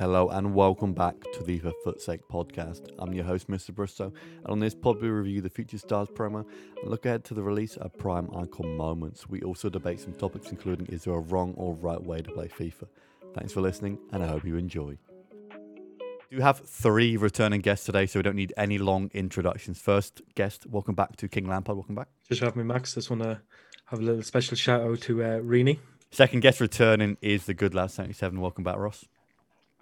Hello and welcome back to the For Foot's Sake podcast. I'm your host, Mr. Bristow, and on this pod we review the Future Stars promo and look ahead to the release of Prime Icon Moments. We also debate some topics including is there a wrong or right way to play FIFA. Thanks for listening, and I hope you enjoy. We do have three returning guests today, so we don't need any long introductions. First guest, welcome back to King Lampard. Welcome back. Just having me, Max. Just want to have a little special shout out to uh, Rini. Second guest returning is the good lad 77. Welcome back, Ross.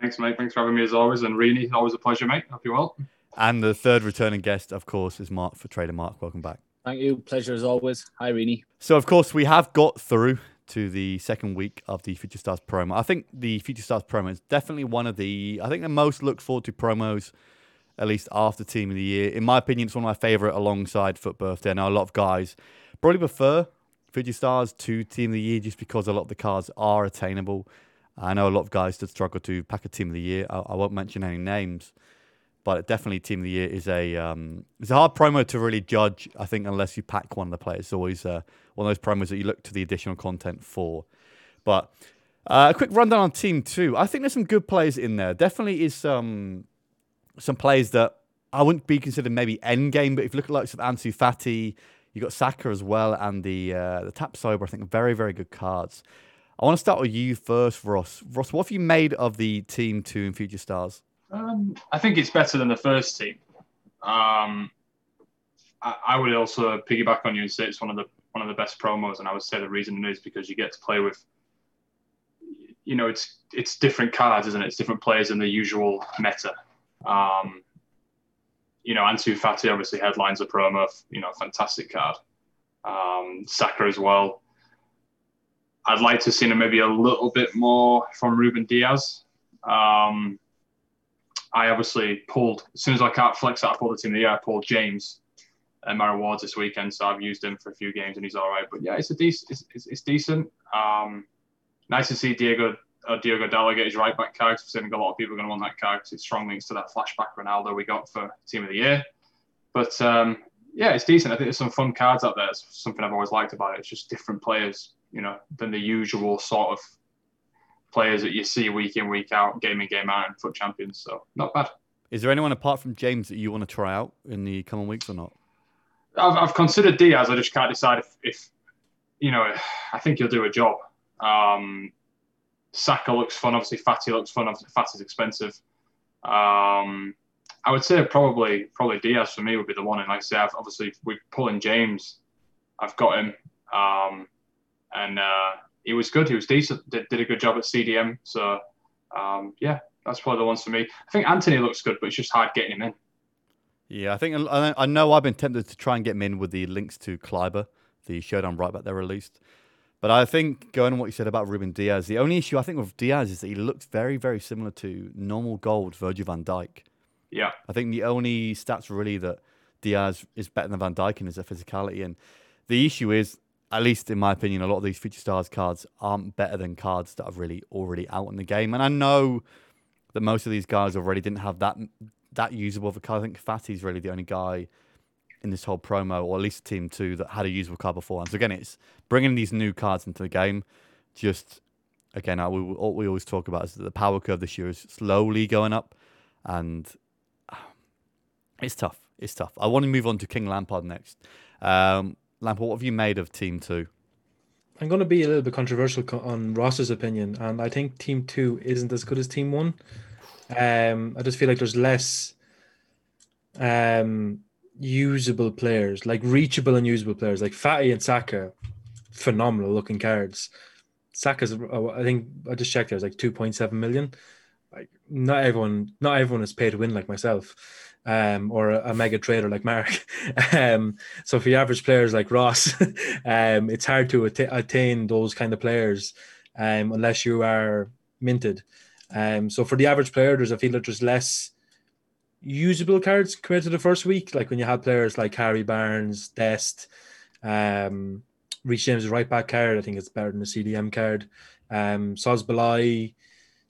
Thanks, mate. Thanks for having me as always. And Rini, always a pleasure, mate. Hope you're well. And the third returning guest, of course, is Mark for Trader Mark. Welcome back. Thank you. Pleasure as always. Hi, Rini. So, of course, we have got through to the second week of the Future Stars promo. I think the Future Stars promo is definitely one of the, I think, the most looked forward to promos, at least after Team of the Year. In my opinion, it's one of my favourite alongside FUT Birthday. I know a lot of guys probably prefer Future Stars to Team of the Year just because a lot of the cards are attainable. I know a lot of guys that struggle to pack a Team of the Year. I, I won't mention any names, but definitely Team of the Year is a um, it's a hard promo to really judge. I think unless you pack one of the players, it's always uh, one of those promos that you look to the additional content for. But uh, a quick rundown on Team Two. I think there's some good players in there. Definitely is some some players that I wouldn't be considered maybe end game, but if you look at like some Ansu Fati, you got Saka as well, and the uh, the Tapsoba. I think very very good cards. I want to start with you first, Ross. Ross, what have you made of the Team Two and Future Stars? Um, I think it's better than the first team. Um, I, I, would also piggyback on you and say it's one of the one of the best promos, and I would say the reason is because you get to play with, you know, it's it's different cards, isn't it? It's different players than the usual meta. Um, you know, Ansu Fati obviously headlines the promo. You know, fantastic card. Um, Saka as well. I'd like to see maybe a little bit more from Ruben Dias. Um, I obviously pulled as soon as I can't flex that, I pulled the team of the year. I pulled James and my rewards this weekend, so I've used him for a few games and he's all right. But yeah, it's a decent. It's, it's, it's decent. Um, nice to see Diego uh, Diogo Dalot get his right back card. I think a lot of people are going to want that card because it's strong links to that flashback Ronaldo we got for team of the year. But um, yeah, it's decent. I think there's some fun cards out there. It's something I've always liked about it. It's just different players you know, than the usual sort of players that you see week in, week out, game in, game out, and FUT champions. So not bad. Is there anyone apart from James that you want to try out in the coming weeks or not? I've, I've considered Dias. I just can't decide if, if, you know, I think he'll do a job. Um, Saka looks fun. Obviously, Fati looks fun. Obviously, Fati's expensive. Um, I would say probably probably Dias for me would be the one. And like I say, I've, obviously we pulling James. I've got him. Um, and uh, he was good. He was decent. Did, did a good job at CDM. So um, yeah, that's probably the ones for me. I think Antony looks good, but it's just hard getting him in. Yeah, I think I know I've been tempted to try and get him in with the links to Klaiber, the showdown right back they released. But I think going on what you said about Ruben Dias, the only issue I think with Dias is that he looks very, very similar to normal gold Virgil van Dijk. Yeah. I think the only stats really that Dias is better than Van Dijk in is a physicality. And the issue is at least in my opinion, a lot of these future stars cards aren't better than cards that are really already out in the game. And I know that most of these guys already didn't have that that usable of a card. I think Fati's really the only guy in this whole promo, or at least Team Two, that had a usable card before. And so again, it's bringing these new cards into the game. Just again, we what we always talk about is that the power curve this year is slowly going up, and it's tough. It's tough. I want to move on to King Lampard next. Um, Lampard, what have you made of Team Two? I'm going to be a little bit controversial on Ross's opinion, and I think Team Two isn't as good as Team One. Um, I just feel like there's less um, usable players, like reachable and usable players, like Fati and Saka, phenomenal looking cards. Saka's, I think I just checked. There's like 2.7 million. Like not everyone, not everyone is paid to win like myself um, or a, a, mega trader like Mark. um, so for the average players like Ross, um, it's hard to att- attain those kind of players um, unless you are minted. Um, so for the average player, there's I feel that there's less usable cards compared to the first week. Like when you had players like Harvey Barnes, Dest, um, Reece James' right back card. I think it's better than the CDM card. Um.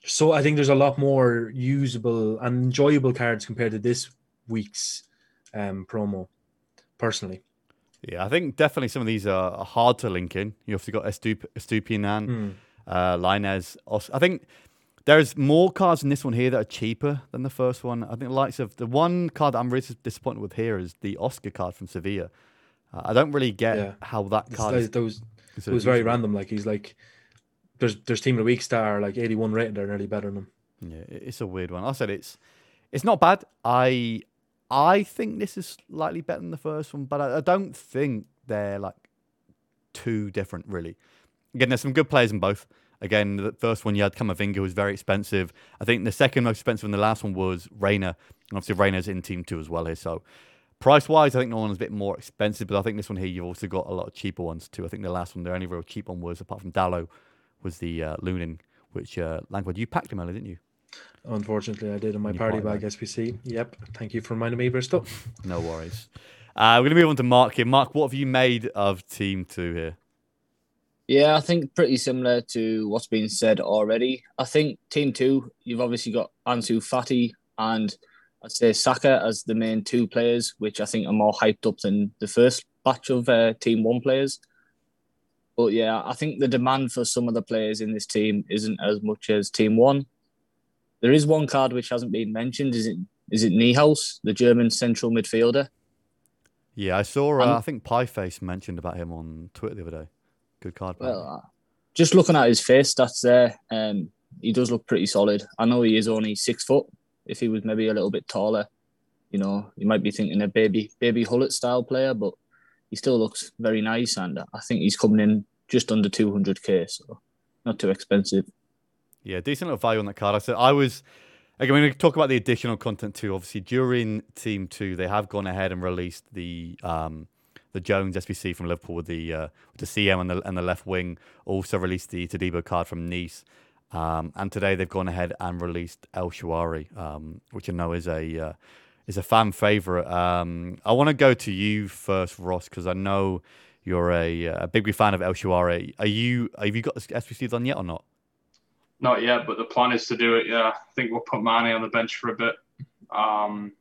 So I think there's a lot more usable and enjoyable cards compared to this week's um, promo, personally. Yeah, I think definitely some of these are, hard to link in. You have got Estup- Estupinan, mm. uh, Lainez. I think There's more cards in this one here that are cheaper than the first one. I think the likes of the one card that I'm really disappointed with here is the Oscar card from Sevilla. Uh, I don't really get Yeah. how that card like is. those is it was very random. Like he's like, there's there's team of the week star like 81 rated. They're nearly better than him. Yeah, it's a weird one. I said it's it's not bad. I I think this is slightly better than the first one, but I, I don't think they're like too different really. Again, there's some good players in both. Again, the first one you had Camavinga was very expensive. I think the second most expensive and the last one was Reyna. And obviously Reyna's in team two as well here. So price wise, I think one was a bit more expensive, but I think this one here you've also got a lot of cheaper ones too. I think the last one, the only real cheap one was apart from Dalot, was the uh, Lunin, which uh, Langford, you packed him earlier, didn't you? Unfortunately, I did in my party quite bag SBC. Yep. Thank you for reminding me, Bristow. No worries. Uh, we're going to move on to Mark here. Mark, what have you made of Team 2 here? Yeah, I think pretty similar to what's been said already. I think Team Two, you've obviously got Ansu Fati and I'd say Saka as the main two players, which I think are more hyped up than the first batch of uh, Team One players. But yeah, I think the demand for some of the players in this team isn't as much as Team One. There is one card which hasn't been mentioned. Is it is it Neuhaus, the German central midfielder? Yeah, I saw, uh, Um, I think Pieface mentioned about him on Twitter the other day. Good card. Well, uh, just looking at his face that's there, um, he does look pretty solid. I know he is only six foot. If he was maybe a little bit taller, you know, you might be thinking a baby baby Hullet style player, but he still looks very nice, and I think he's coming in just under two hundred k, so not too expensive. Yeah, decent little value on that card. I said I was, again, we're going to talk about the additional content too. Obviously, during Team 2, they have gone ahead and released the. Um, the Jones SBC from Liverpool with the uh, with the CM and the and the left wing also released the Todibo card from Nice, um, and today they've gone ahead and released El Shaarawy, um, which I know is a uh, is a fan favorite. Um, I want to go to you first, Ross, because I know you're a, a big big fan of El Shaarawy. Are you have you got the SBC done yet or not? Not yet, but the plan is to do it. Yeah, I think we'll put Mane on the bench for a bit. Um,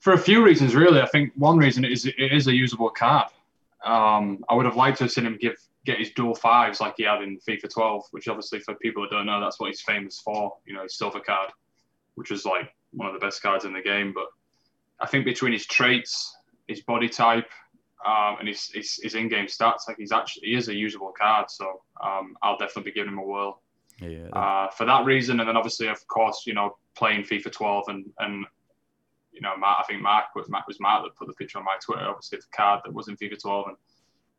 for a few reasons, really. I think one reason is it is a usable card. Um, I would have liked to have seen him give get his dual fives like he had in FIFA 12, which obviously for people that don't know, that's what he's famous for. You know, his silver card, which was like one of the best cards in the game. But I think between his traits, his body type, um, and his, his, his in-game stats, like he's actually he is a usable card. So um, I'll definitely be giving him a whirl Yeah, uh, for that reason. And then obviously, of course, you know, playing FIFA 12 and and you know, Matt, I think Mark was Matt was Mark that put the picture on my Twitter. Obviously, the card that was in FIFA 12 and.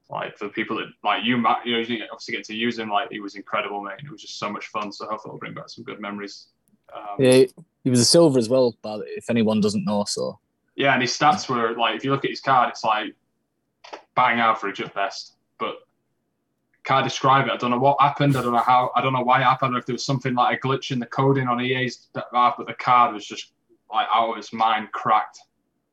Like for people that like you, Matt, you know, you obviously get to use him. Like he was incredible, mate. It was just so much fun. So hopefully, it'll bring back some good memories. Um, Yeah, he was a silver as well, but if anyone doesn't know, so Yeah, and his stats were like, if you look at his card, it's like bang average at best. But can't describe it. I don't know what happened. I don't know how. I don't know why it happened. I don't know if there was something like a glitch in the coding on EA's behalf, but the card was just like out of his mind, cracked.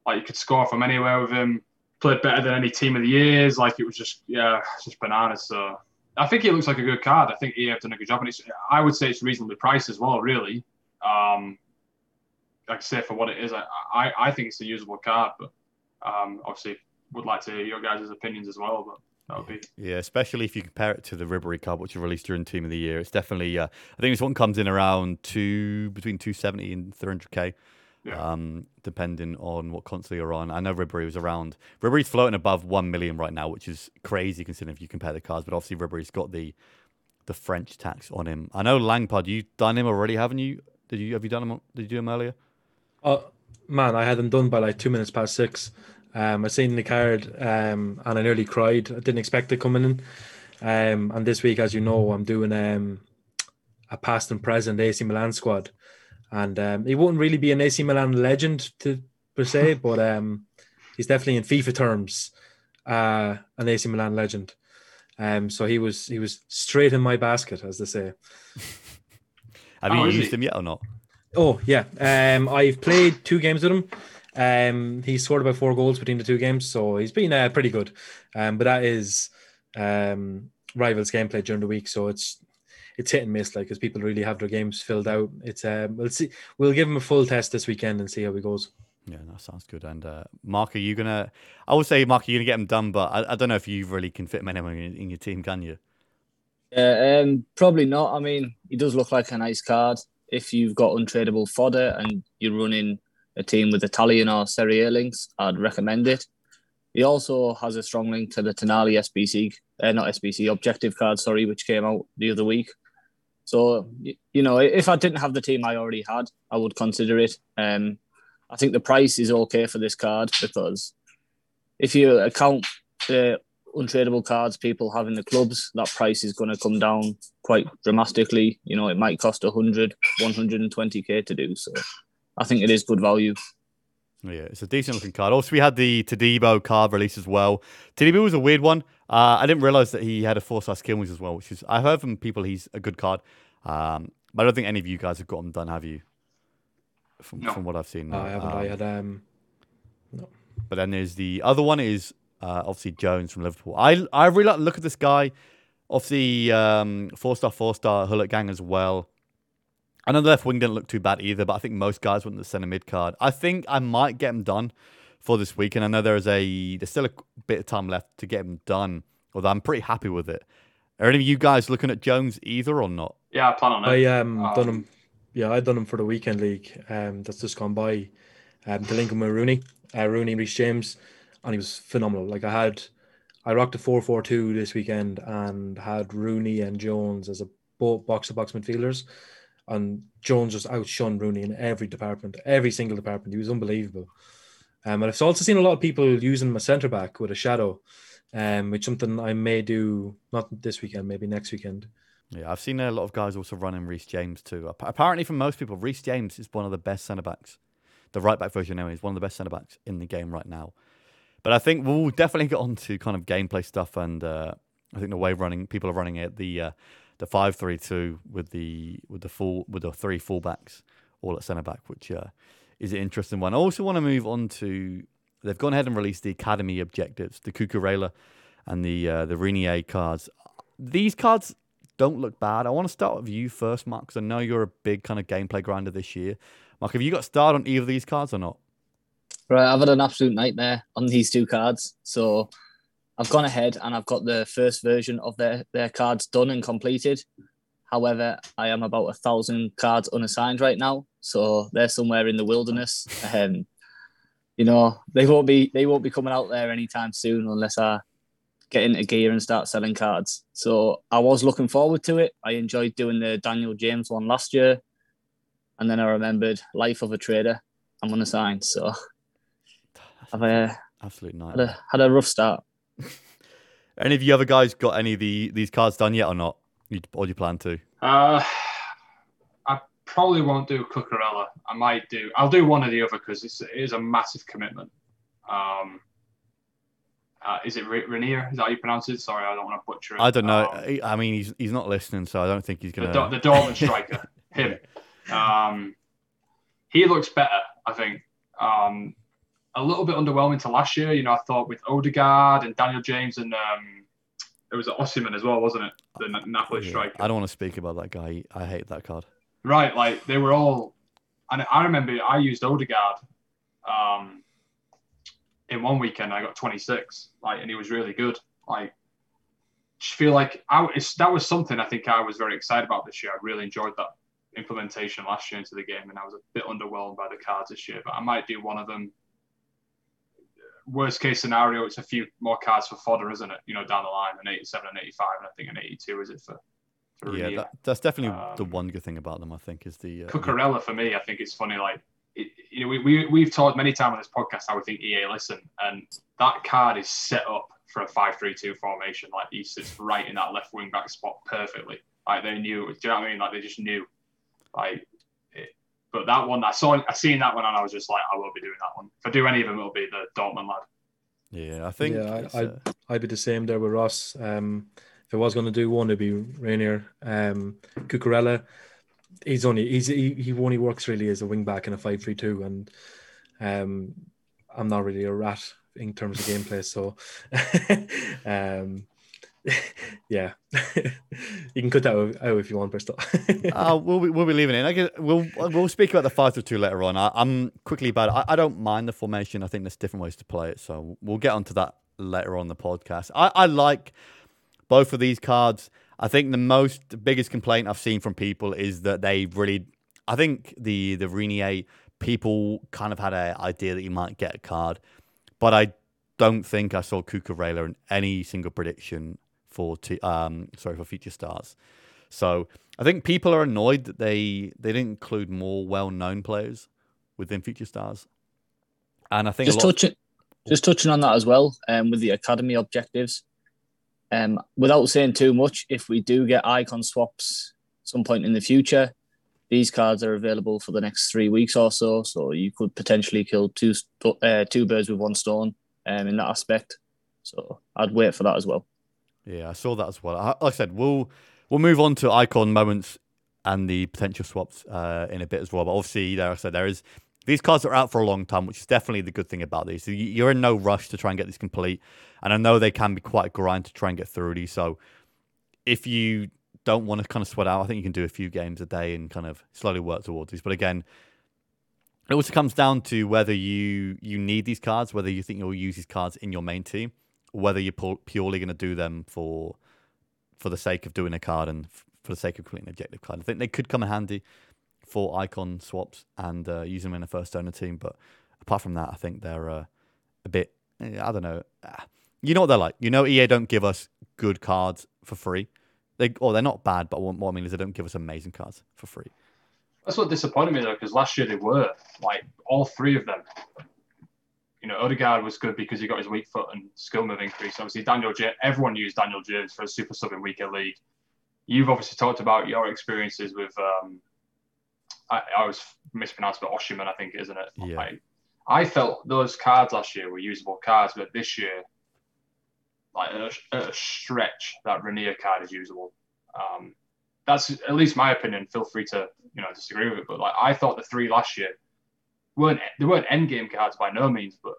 Like you could score from anywhere with him. Played better than any team of the years. Like it was just yeah, just bananas. So I think it looks like a good card. I think EA have done a good job, and it's I would say it's reasonably priced as well. Really. Um, like I say, for what it is, I, I, I think it's a usable card, but um, obviously would like to hear your guys' opinions as well. But be Yeah, especially if you compare it to the Ribery card, which was released during Team of the Year. It's definitely, uh, I think this one comes in around two between 270 and 300k, Yeah. um, depending on what console you're on. I know Ribery was around, Ribery's floating above 1 million right now, which is crazy considering if you compare the cars. but obviously Ribery's got the the French tax on him. I know Langpod, you've done him already, haven't you? Did you have you done him? Did you do him earlier? Oh man, I had them done by like two minutes past six. Um, I seen the card um, and I nearly cried. I didn't expect it coming in. Um, and this week, as you know, I'm doing um, a past and present AC Milan squad, and um, he wouldn't really be an AC Milan legend to per se, but um, he's definitely in FIFA terms uh, an AC Milan legend. Um, so he was he was straight in my basket, as they say. Have Oh, you is used he? him yet or not? Oh yeah, um, I've played two games with him. Um, he scored about four goals between the two games, so he's been uh, pretty good. Um, but that is um, rivals gameplay during the week, so it's it's hit and miss. Like, because people really have their games filled out. It's um, we'll see. We'll give him a full test this weekend and see how he goes. Yeah, that sounds good. And uh, Mark, are you gonna? I would say, Mark, are you're gonna get him done, but I, I don't know if you really can fit him anywhere in, in your team, can you? Yeah, um, probably not. I mean, he does look like a nice card. If you've got untradeable fodder and you're running a team with Italian or Serie A links, I'd recommend it. He also has a strong link to the Tonali SBC, uh, not SBC, objective card, sorry, which came out the other week. So, you know, if I didn't have the team I already had, I would consider it. Um, I think the price is okay for this card because if you account the untradeable cards people have in the clubs, that price is going to come down quite dramatically. You know, it might cost 100, 120k to do. So I think it is good value. Yeah, it's a decent looking card. Also, we had the Todibo card release as well. Todibo was a weird one. Uh, I didn't realize that he had a four star skill as well, which is I've heard from people he's a good card. Um, but I don't think any of you guys have got him done, have you? From, no. from what I've seen. No, I haven't. Um, I had um, no. But then there's the other one is uh, obviously Jones from Liverpool. I I really like look at this guy. Obviously, um, four star, four star Hullet gang as well. I know the left wing didn't look too bad either, but I think most guys went the centre mid card. I think I might get him done for this week, and I know there is a there's still a bit of time left to get him done. Although I'm pretty happy with it. Are any of you guys looking at Jones either or not? Yeah, I plan on it. I um, Um, done him. Yeah, I done him for the weekend league. Um, that's just gone by. Um, to link him with Rooney, uh, Rooney, Reece James, and he was phenomenal. Like I had, I rocked a four four two this weekend and had Rooney and Jones as a both box to box midfielders, and Jones just outshone Rooney in every department, every single department. He was unbelievable. Um, and I've also seen a lot of people using my centre back with a shadow, um, which something I may do not this weekend, maybe next weekend. Yeah, I've seen a lot of guys also running Reece James too. Apparently, for most people, Reece James is one of the best centre backs. The right back version anyway is one of the best centre backs in the game right now. But I think we'll definitely get on to kind of gameplay stuff, and uh, I think the way running people are running it the uh, the five three two with the with the full with the three fullbacks all at centre back, which uh, is an interesting one. I also want to move on to they've gone ahead and released the academy objectives, the Cucurella and the uh, the Reinier cards. These cards don't look bad. I want to start with you first, Mark, because I know you're a big kind of gameplay grinder this year. Mark, have you got started on either of these cards or not? Right, I've had an absolute nightmare on these two cards. So I've gone ahead and I've got the first version of their, their cards done and completed. However, I am about a thousand cards unassigned right now. So they're somewhere in the wilderness. Um, you know, they won't be they won't be coming out there anytime soon unless I get into gear and start selling cards. So I was looking forward to it. I enjoyed doing the Daniel James one last year. And then I remembered Life of a Trader. I'm unassigned. So I've uh, Absolute had a had a rough start. Any of you other guys got any of the these cards done yet or not? You, or do you plan to? Uh, I probably won't do Cucurella. I might do. I'll do one or the other because it is a massive commitment. Um, uh, is it Re- Reinier? Is that how you pronounce it? Sorry, I don't want to butcher it. I don't know. Um, I- mean, he's he's not listening, so I don't think he's gonna. Dor- the Dortmund striker, him. Um, he looks better, I think. Um, a little bit underwhelming to last year. You know, I thought with Odegaard and Daniel James and um, it was Ossiman as well, wasn't it? The Na- Napoli Yeah, striker. I don't want to speak about that guy. I hate that card. Right, like they were all, and I remember I used Odegaard, um, in one weekend I got 26, like, and he was really good. Like, just feel like I that was something I think I was very excited about this year. I really enjoyed that implementation last year into the game, and I was a bit underwhelmed by the cards this year. But I might do one of them. Worst case scenario, it's a few more cards for fodder, isn't it? You know, down the line, an 87 and 85, and I think an 82 is it for. for Yeah, that, that's definitely the Um, one good thing about them. I think is the uh, Cucurella for me, I think it's funny. Like, it, you know, we, we we've talked many times on this podcast how we think EA listen, and that card is set up for a five-three-two formation. Like, he sits right in that left wing back spot perfectly. Like they knew. Do you know what I mean? Like they just knew. Like, but that one, I saw, I seen that one, and I was just like, I will be doing that one. If I do any of them, it'll be the Dortmund lad. Yeah, I think. Yeah, I- it's, I- uh, I'd be the same there with Ross. Um, if I was going to do one, it'd be Reinier. Um, Cucurella, he's only he's he, he only works really as a wing back in a five three two, and um, I'm not really a rat in terms of gameplay. So, um, yeah, you can cut that out if you want, Bristow. uh, we'll be, we'll be leaving it. I guess we'll we'll speak about the five two later on. I, I'm quickly about. I, I don't mind the formation. I think there's different ways to play it, so we'll get onto that later on the podcast. I, I like both of these cards. I think the most the biggest complaint I've seen from people is that they really. I think the the Reinier people kind of had an idea that you might get a card, but I don't think I saw Cucurella in any single prediction for t- um sorry for future stars. So I think people are annoyed that they they didn't include more well known players within future stars, and I think Just touching, just touching on that as well, um, with the academy objectives. Um, without saying too much, if we do get icon swaps some point in the future, these cards are available for the next three weeks or so. So you could potentially kill two uh, two birds with one stone um, in that aspect. So I'd wait for that as well. Yeah, I saw that as well. I- Like I said, we'll we'll move on to icon moments and the potential swaps uh, in a bit as well. But obviously, there I said there is these cards are out for a long time, which is definitely the good thing about these. You're in no rush to try and get these complete, and I know they can be quite a grind to try and get through these. So if you don't want to kind of sweat out, I think you can do a few games a day and kind of slowly work towards these. But again, it also comes down to whether you you need these cards, whether you think you'll use these cards in your main team, whether you're pu- purely going to do them for for the sake of doing a card and for the sake of completing an objective card. I think they could come in handy for icon swaps and uh, them in a first owner team. But apart from that, I think they're uh, a bit. eh, I don't know. Ah, You know what they're like. You know, EA don't give us good cards for free. They or they're not bad, but what what I mean is they don't give us amazing cards for free. That's what disappointed me though, because last year they were like all three of them. You know, Odegaard was good because he got his weak foot and skill move increase. Obviously, Daniel J. Everyone used Daniel James for a super sub in weaker league. You've obviously talked about your experiences with. Um, I, I was mispronounced, but Oshiman, I think, isn't it? Yeah. Like, I felt those cards last year were usable cards, but this year, like at a, at a stretch, that Reinier card is usable. Um, that's at least my opinion. Feel free to you know disagree with it, but like I thought the three last year weren't they weren't end game cards by no means, but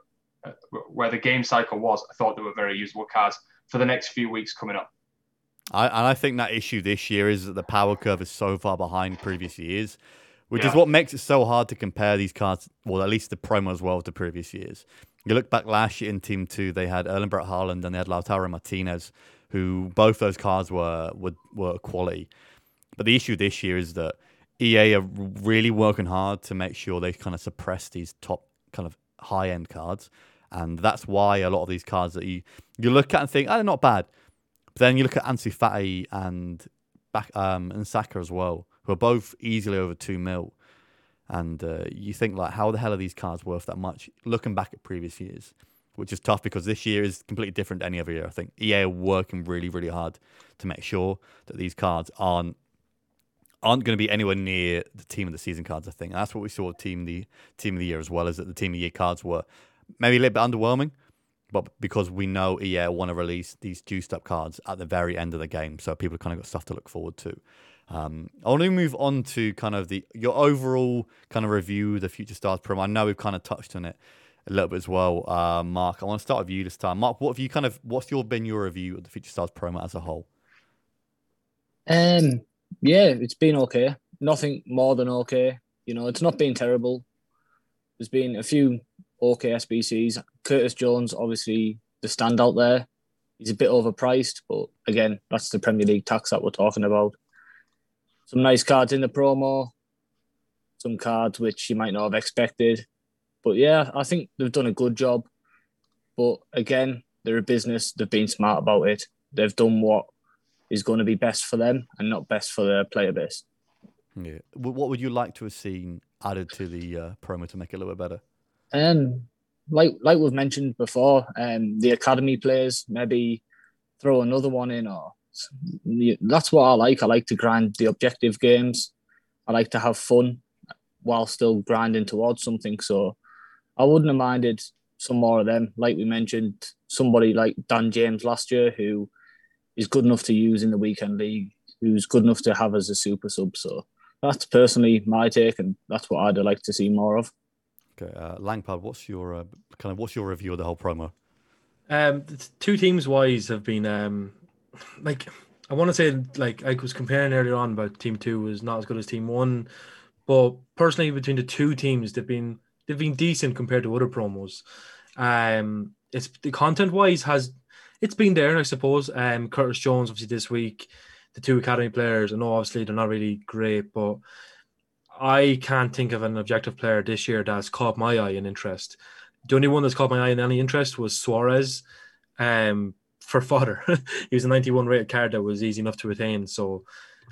uh, where the game cycle was, I thought they were very usable cards for the next few weeks coming up. I, and I think that issue this year is that the power curve is so far behind previous years, which is what makes it so hard to compare these cards, well, at least the promo as well, to previous years. You look back last year in Team 2, they had Erling Braut Haaland and they had Lautaro Martinez, who both those cards were, were, were quality. But the issue this year is that EA are really working hard to make sure they kind of suppress these top kind of high end cards. And that's why a lot of these cards that you, you look at and think, oh, they're not bad. But then you look at Ansu Fati and back um, and Saka as well, who are both easily over two mil, and uh, you think like, how the hell are these cards worth that much? Looking back at previous years, which is tough because this year is completely different to any other year. I think EA are working really, really hard to make sure that these cards aren't aren't going to be anywhere near the team of the season cards. I think and that's what we saw team the team of the year as well. Is that the team of the year cards were maybe a little bit underwhelming, but because we know EA want to release these juiced up cards at the very end of the game, so people kind of got stuff to look forward to. Um, I want to move on to kind of the your overall kind of review of the Future Stars promo. I know we've kind of touched on it a little bit as well, uh, Mark. I want to start with you this time. Mark, what have you kind of what's your been your review of the Future Stars promo as a whole? Um, yeah, it's been okay. Nothing more than okay. You know, it's not been terrible. There's been a few okay SBCs. Curtis Jones, obviously the standout there. He's a bit overpriced, but again, that's the Premier League tax that we're talking about. Some nice cards in the promo, some cards which you might not have expected. But yeah, I think they've done a good job. But again, they're a business. They've been smart about it. They've done what is going to be best for them and not best for their player base. Yeah. What would you like to have seen added to the uh, promo to make it a little bit better? Um, like like we've mentioned before, um, the academy players maybe throw another one in, or that's what I like. I like to grind the objective games. I like to have fun while still grinding towards something. So I wouldn't have minded some more of them. Like we mentioned, somebody like Dan James last year who is good enough to use in the weekend league, who's good enough to have as a super sub. So that's personally my take, and that's what I'd like to see more of. Okay, uh, Langpad, what's your uh, kind of what's your review of the whole promo? Um, two teams wise have been um, like I want to say like I was comparing earlier on about team two was not as good as team one, but personally between the two teams they've been they've been decent compared to other promos. Um, it's the content wise has it's been there I suppose. Um, Curtis Jones obviously this week, the two academy players. I know obviously they're not really great, but I can't think of an objective player this year that's caught my eye in interest. The only one that's caught my eye in any interest was Suarez. Um, for fodder, he was a 91 rated card that was easy enough to retain. So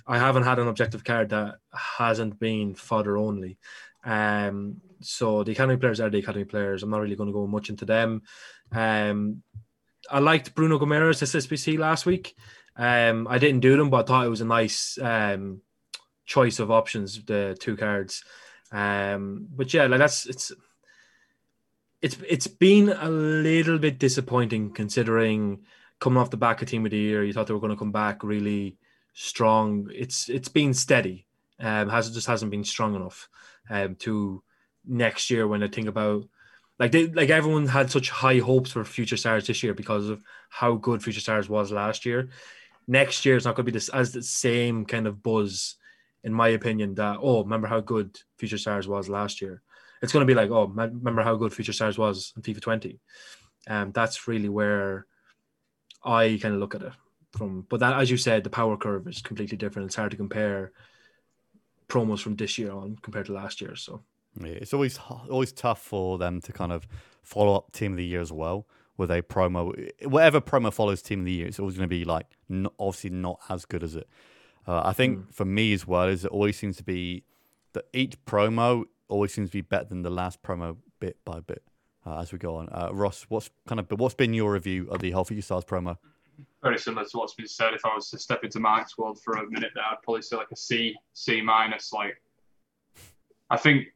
I haven't had an objective card that hasn't been fodder only. Um, so the academy players are the academy players. I'm not really going to go much into them. Um, I liked Bruno Guimaraes as SBC last week. Um, I didn't do them, but I thought it was a nice um, choice of options, the two cards. Um, but yeah, like that's it's it's it's been a little bit disappointing considering coming off the back of team of the year, you thought they were going to come back really strong. It's it's been steady. Um, has it just hasn't been strong enough um, to next year when I think about like they like everyone had such high hopes for future stars this year because of how good future stars was last year. Next year is not going to be this as the same kind of buzz, in my opinion. That oh, remember how good future stars was last year. It's going to be like oh, remember how good future stars was in FIFA 20. Um, that's really where I kind of look at it from. But that, as you said, the power curve is completely different. It's hard to compare promos from this year on compared to last year. So yeah, it's always always tough for them to kind of follow up Team of the Year as well with a promo. Whatever promo follows Team of the Year, it's always going to be like not, obviously not as good as it. Uh, I think mm. for me as well is it always seems to be that each promo always seems to be better than the last promo bit by bit uh, as we go on. Uh, Ross, what's kind of what's been your review of the Whole Future Stars promo? Very similar to what's been said. If I was to step into Mark's world for a minute, there, I'd probably say like a C, C minus. Like, I think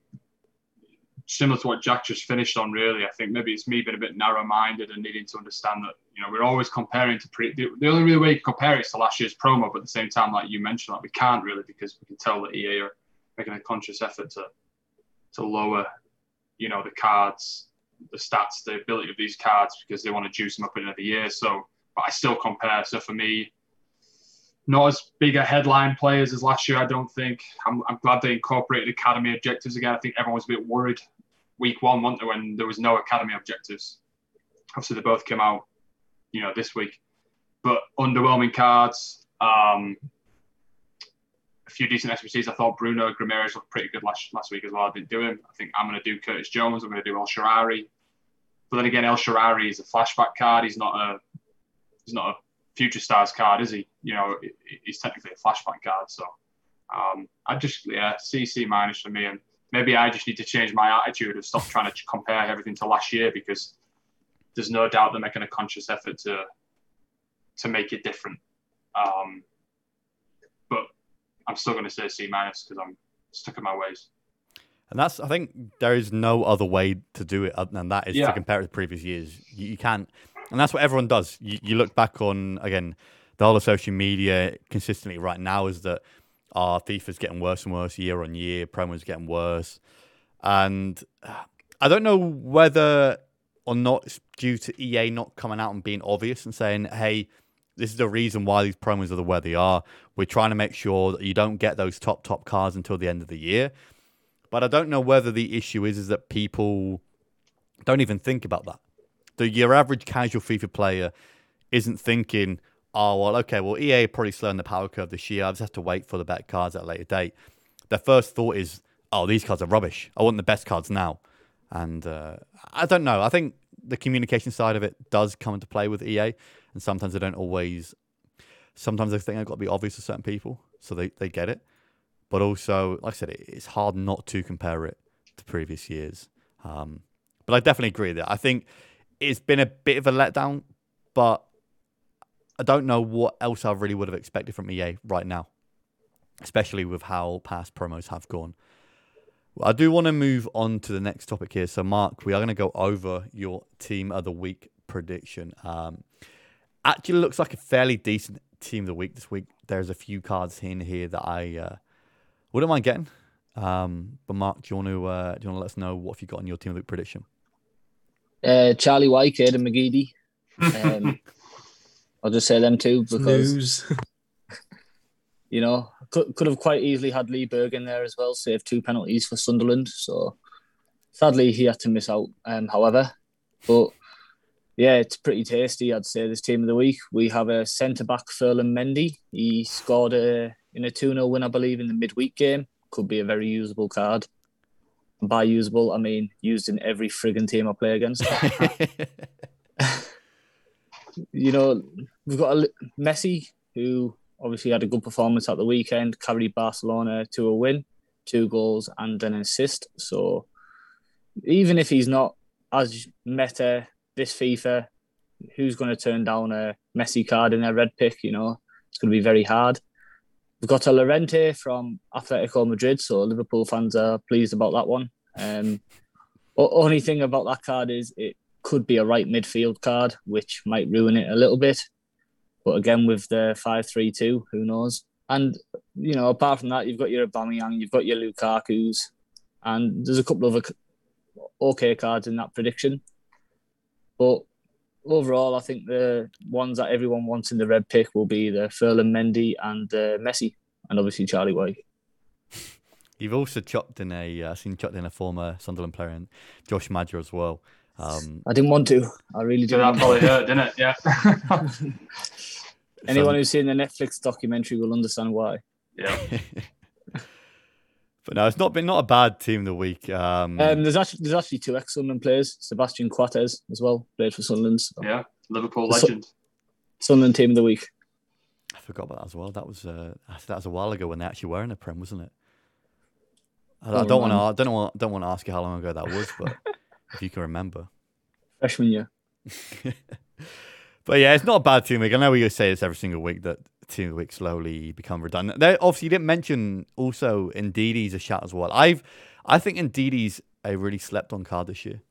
similar to what Jack just finished on. Really, I think maybe it's me being a bit narrow-minded and needing to understand that you know we're always comparing to pre. The, the only real way you compare it is to last year's promo, but at the same time, like you mentioned, like we can't really because we can tell that EA are making a conscious effort to to lower, you know, the cards the stats, the ability of these cards because they want to juice them up another year. So, but I still compare. So for me, not as big a headline players as last year. I don't think. I'm, I'm glad they incorporated academy objectives again. I think everyone was a bit worried week one, there, when there was no academy objectives. Obviously, they both came out, you know, this week. But underwhelming cards. Um, a few decent SBCs. I thought Bruno Guimaraes looked pretty good last last week as well. I didn't do him. I think I'm going to do Curtis Jones. I'm going to do El Shaarawy. But then again, El Shaarawy is a flashback card. He's not a he's not a future stars card, is he? You know, he's technically a flashback card. So um, I just yeah, C C minus for me, and maybe I just need to change my attitude and stop trying to compare everything to last year because there's no doubt they're making a conscious effort to to make it different. Um, but I'm still going to say C minus because I'm stuck in my ways. And that's, I think, there is no other way to do it other than that is yeah. to compare it to previous years. You, you, can't, and that's what everyone does. You, you, look back on again, the whole of social media consistently right now is that our FIFA's getting worse and worse year on year. Promos getting worse, and I don't know whether or not it's due to EA not coming out and being obvious and saying, "Hey, this is the reason why these promos are the way they are. We're trying to make sure that you don't get those top top cars until the end of the year." But I don't know whether the issue is is that people don't even think about that. The your average casual FIFA player isn't thinking, oh well, okay, well EA probably slowing the power curve this year. I just have to wait for the better cards at a later date. Their first thought is, oh, these cards are rubbish. I want the best cards now. And uh, I don't know. I think the communication side of it does come into play with EA, and sometimes they don't always. Sometimes I think I've got to be obvious to certain people, so they, they get it. But also, like I said, it's hard not to compare it to previous years. Um, but I definitely agree that I think it's been a bit of a letdown, but I don't know what else I really would have expected from EA right now, especially with how past promos have gone. I do want to move on to the next topic here. So, Mark, we are going to go over your team of the week prediction. Um, actually, looks like a fairly decent team of the week this week. There's a few cards in here that I uh, wouldn't mind getting. Um, but Mark, do you want to uh, do you want to let us know what have you got on your team of the week prediction? Uh, Charlie Whitehead and McGeady. Um, I'll just say them two because you know could could have quite easily had Lee Burge in there as well, save two penalties for Sunderland. So sadly he had to miss out. Um, however, but Yeah, it's pretty tasty. I'd say this team of the week. We have a centre back, Ferland Mendy. He scored a in a 2 0 win, I believe, in the midweek game. Could be a very usable card. by usable, I mean used in every frigging team I play against. you know, we've got a Messi who obviously had a good performance at the weekend, carried Barcelona to a win, two goals and an assist. So even if he's not as meta this FIFA, who's going to turn down a Messi card in their red pick? You know, it's going to be very hard. We've got a Llorente from Atletico Madrid, so Liverpool fans are pleased about that one. Um, only thing about that card is it could be a right midfield card, which might ruin it a little bit. But again, with the five-three-two, who knows? And you know, apart from that, you've got your Aubameyang, you've got your Lukaku's, and there's a couple of okay cards in that prediction. But overall, I think the ones that everyone wants in the red pick will be the Ferland Mendy and uh, Messi, and obviously Charlie White. You've also chopped in a, uh, seen chopped in a former Sunderland player, and Josh Maja as well. Um, I didn't want to. I really didn't. that probably hurt, didn't it? Yeah. Anyone who's seen the Netflix documentary will understand why. Yeah. but no, it's not been not a bad team the week. Um, Um, there's actually there's actually two ex Sunderland players. Sebastian Coates as well played for Sunderland. so- yeah. Liverpool So- legend. Sunderland team of the week. I forgot about that as well. That was uh, that was a while ago when they actually were in the Prem, wasn't it? I, I don't want to. I don't want. Don't want to ask you how long ago that was, but if you can remember. Freshman year. But yeah, it's not a bad team week. I know we say this every single week that team week slowly become redundant. They obviously you didn't mention also Ndidi's a shout as well. I've I think Ndidi's a really slept on card this year,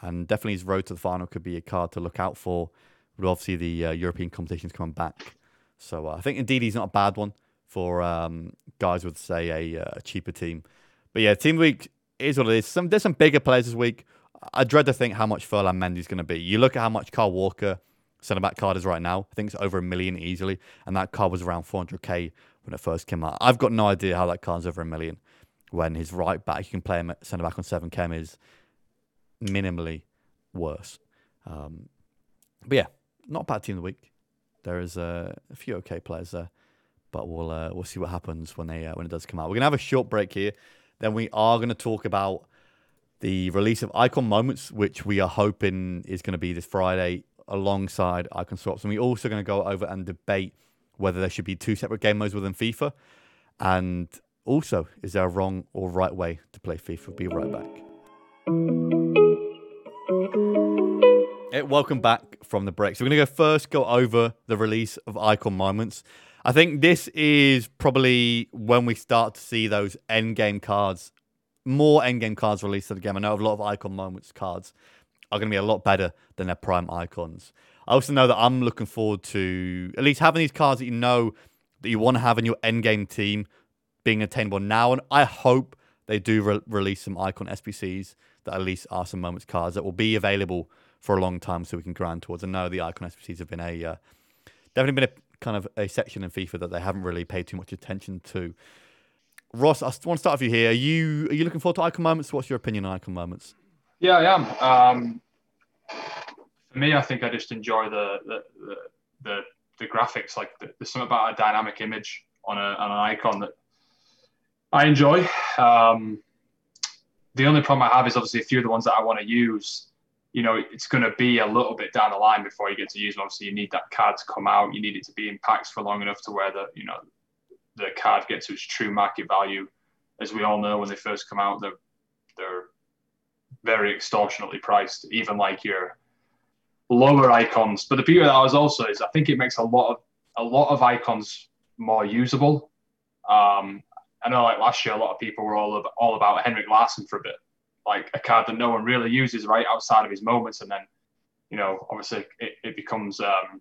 and definitely his road to the final could be a card to look out for. With obviously the uh, European competitions coming back, so uh, I think Ndidi's not a bad one for um, guys with say a, uh, a cheaper team. But yeah, team week is what it is. Some there's some bigger players this week. I dread to think how much Ferland Mendy's going to be. You look at how much Kyle Walker centre back card is right now. I think it's over a million easily, and that card was around 400k when it first came out. I've got no idea how that card's over a million when his right back, you can play him at centre back on 7k, is minimally worse. Um, but yeah, not a bad team of the week. There is uh, a few okay players there, but we'll uh, we'll see what happens when they uh, when it does come out. We're gonna have a short break here. Then we are gonna talk about the release of Icon Moments, which we are hoping is going to be this Friday alongside Icon Swaps. And we're also going to go over and debate whether there should be two separate game modes within FIFA. And also, is there a wrong or right way to play FIFA? Be right back. Hey, welcome back from the break. So we're going to go first go over the release of Icon Moments. I think this is probably when we start to see those end game cards more end game cards released to the game. I know a lot of icon moments cards are going to be a lot better than their prime icons. I also know that I'm looking forward to at least having these cards that you know that you want to have in your endgame team being attainable now. And I hope they do re- release some icon SBCs that at least are some moments cards that will be available for a long time so we can grind towards. I know the icon SBCs have been a uh, definitely been a kind of a section in FIFA that they haven't really paid too much attention to. Ross, I want to start with you here. Are you are you looking forward to icon moments? What's your opinion on icon moments? Yeah, I am. Um, for me, I think I just enjoy the the the, the, the graphics. Like the, there's something about a dynamic image on, a, on an icon that I enjoy. Um, the only problem I have is obviously a few of the ones that I want to use. You know, it's going to be a little bit down the line before you get to use them. Obviously, you need that card to come out. You need it to be in packs for long enough to where the you know the card gets its true market value. As we all know, when they first come out, they're they're very extortionately priced, even like your lower icons. But the beauty of that is also is I think it makes a lot of a lot of icons more usable. Um, I know like last year a lot of people were all about, all about Henrik Larsson for a bit, like a card that no one really uses right outside of his moments, and then you know obviously it, it becomes um,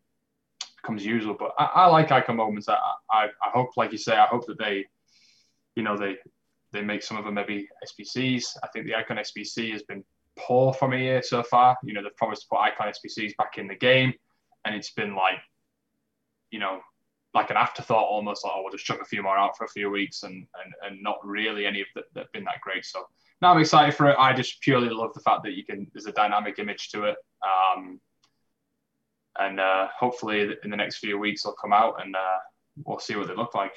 becomes usable. But I, I like icon moments. I, I I hope, like you say, I hope that they, you know, they they make some of them maybe SBCs. I think the icon SBC has been poor for me here so far. You know, they've promised to put icon SBCs back in the game, and it's been like, you know, like an afterthought almost. Like, oh, we'll just chuck a few more out for a few weeks, and and, and not really any of that have been that great. So now I'm excited for it. I just purely love the fact that you can. There's a dynamic image to it. Um, and uh, hopefully in the next few weeks they'll come out and uh, we'll see what they look like.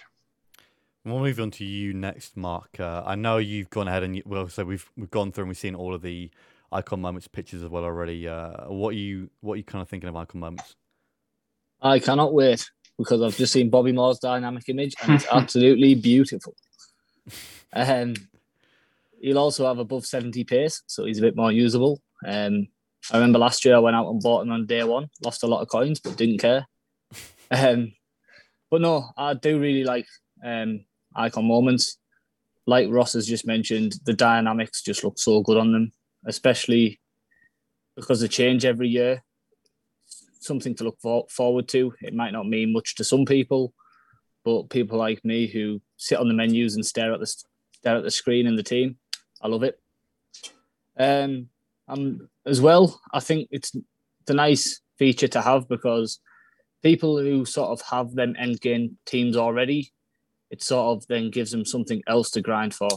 We'll move on to you next, Mark. Uh, I know you've gone ahead and you, well, so we've we've gone through and we've seen all of the icon moments pictures as well already. Uh, what are you what are you kind of thinking of icon moments? I cannot wait because I've just seen Bobby Moore's dynamic image and it's absolutely beautiful. Um, he'll also have above 70 pace, so he's a bit more usable. Um, I remember last year I went out and bought him on day one, lost a lot of coins, but didn't care. Um, but no, I do really like um, icon moments. Like Ross has just mentioned, the dynamics just look so good on them, especially because they change every year. Something to look for- forward to. It might not mean much to some people, but people like me who sit on the menus and stare at the stare at the screen and the team, I love it. Um, and as well, I think it's the nice feature to have because people who sort of have them end game teams already, it sort of then gives them something else to grind for.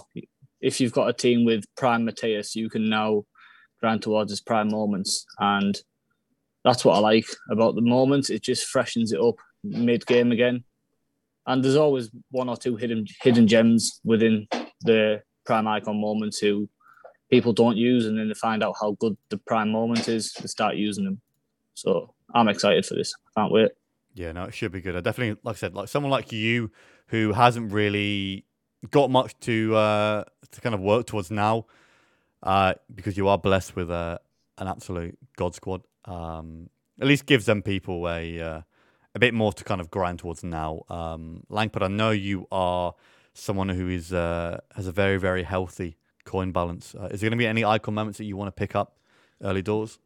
If you've got a team with Prime Matthäus, you can now grind towards his prime moments. And that's what I like about the moments. It just freshens it up mid game again. And there's always one or two hidden hidden gems within the prime icon moments who people don't use, and then they find out how good the prime moment is, they start using them. So I'm excited for this. Can't wait. Yeah, no, it should be good. I definitely, like I said, like someone like you who hasn't really got much to uh, to kind of work towards now, uh, because you are blessed with uh, an absolute god squad. Um, at least gives them people a uh, a bit more to kind of grind towards now. Um, Lampard, I know you are someone who is uh, has a very very healthy coin balance. Uh, is there going to be any icon moments that you want to pick up early doors?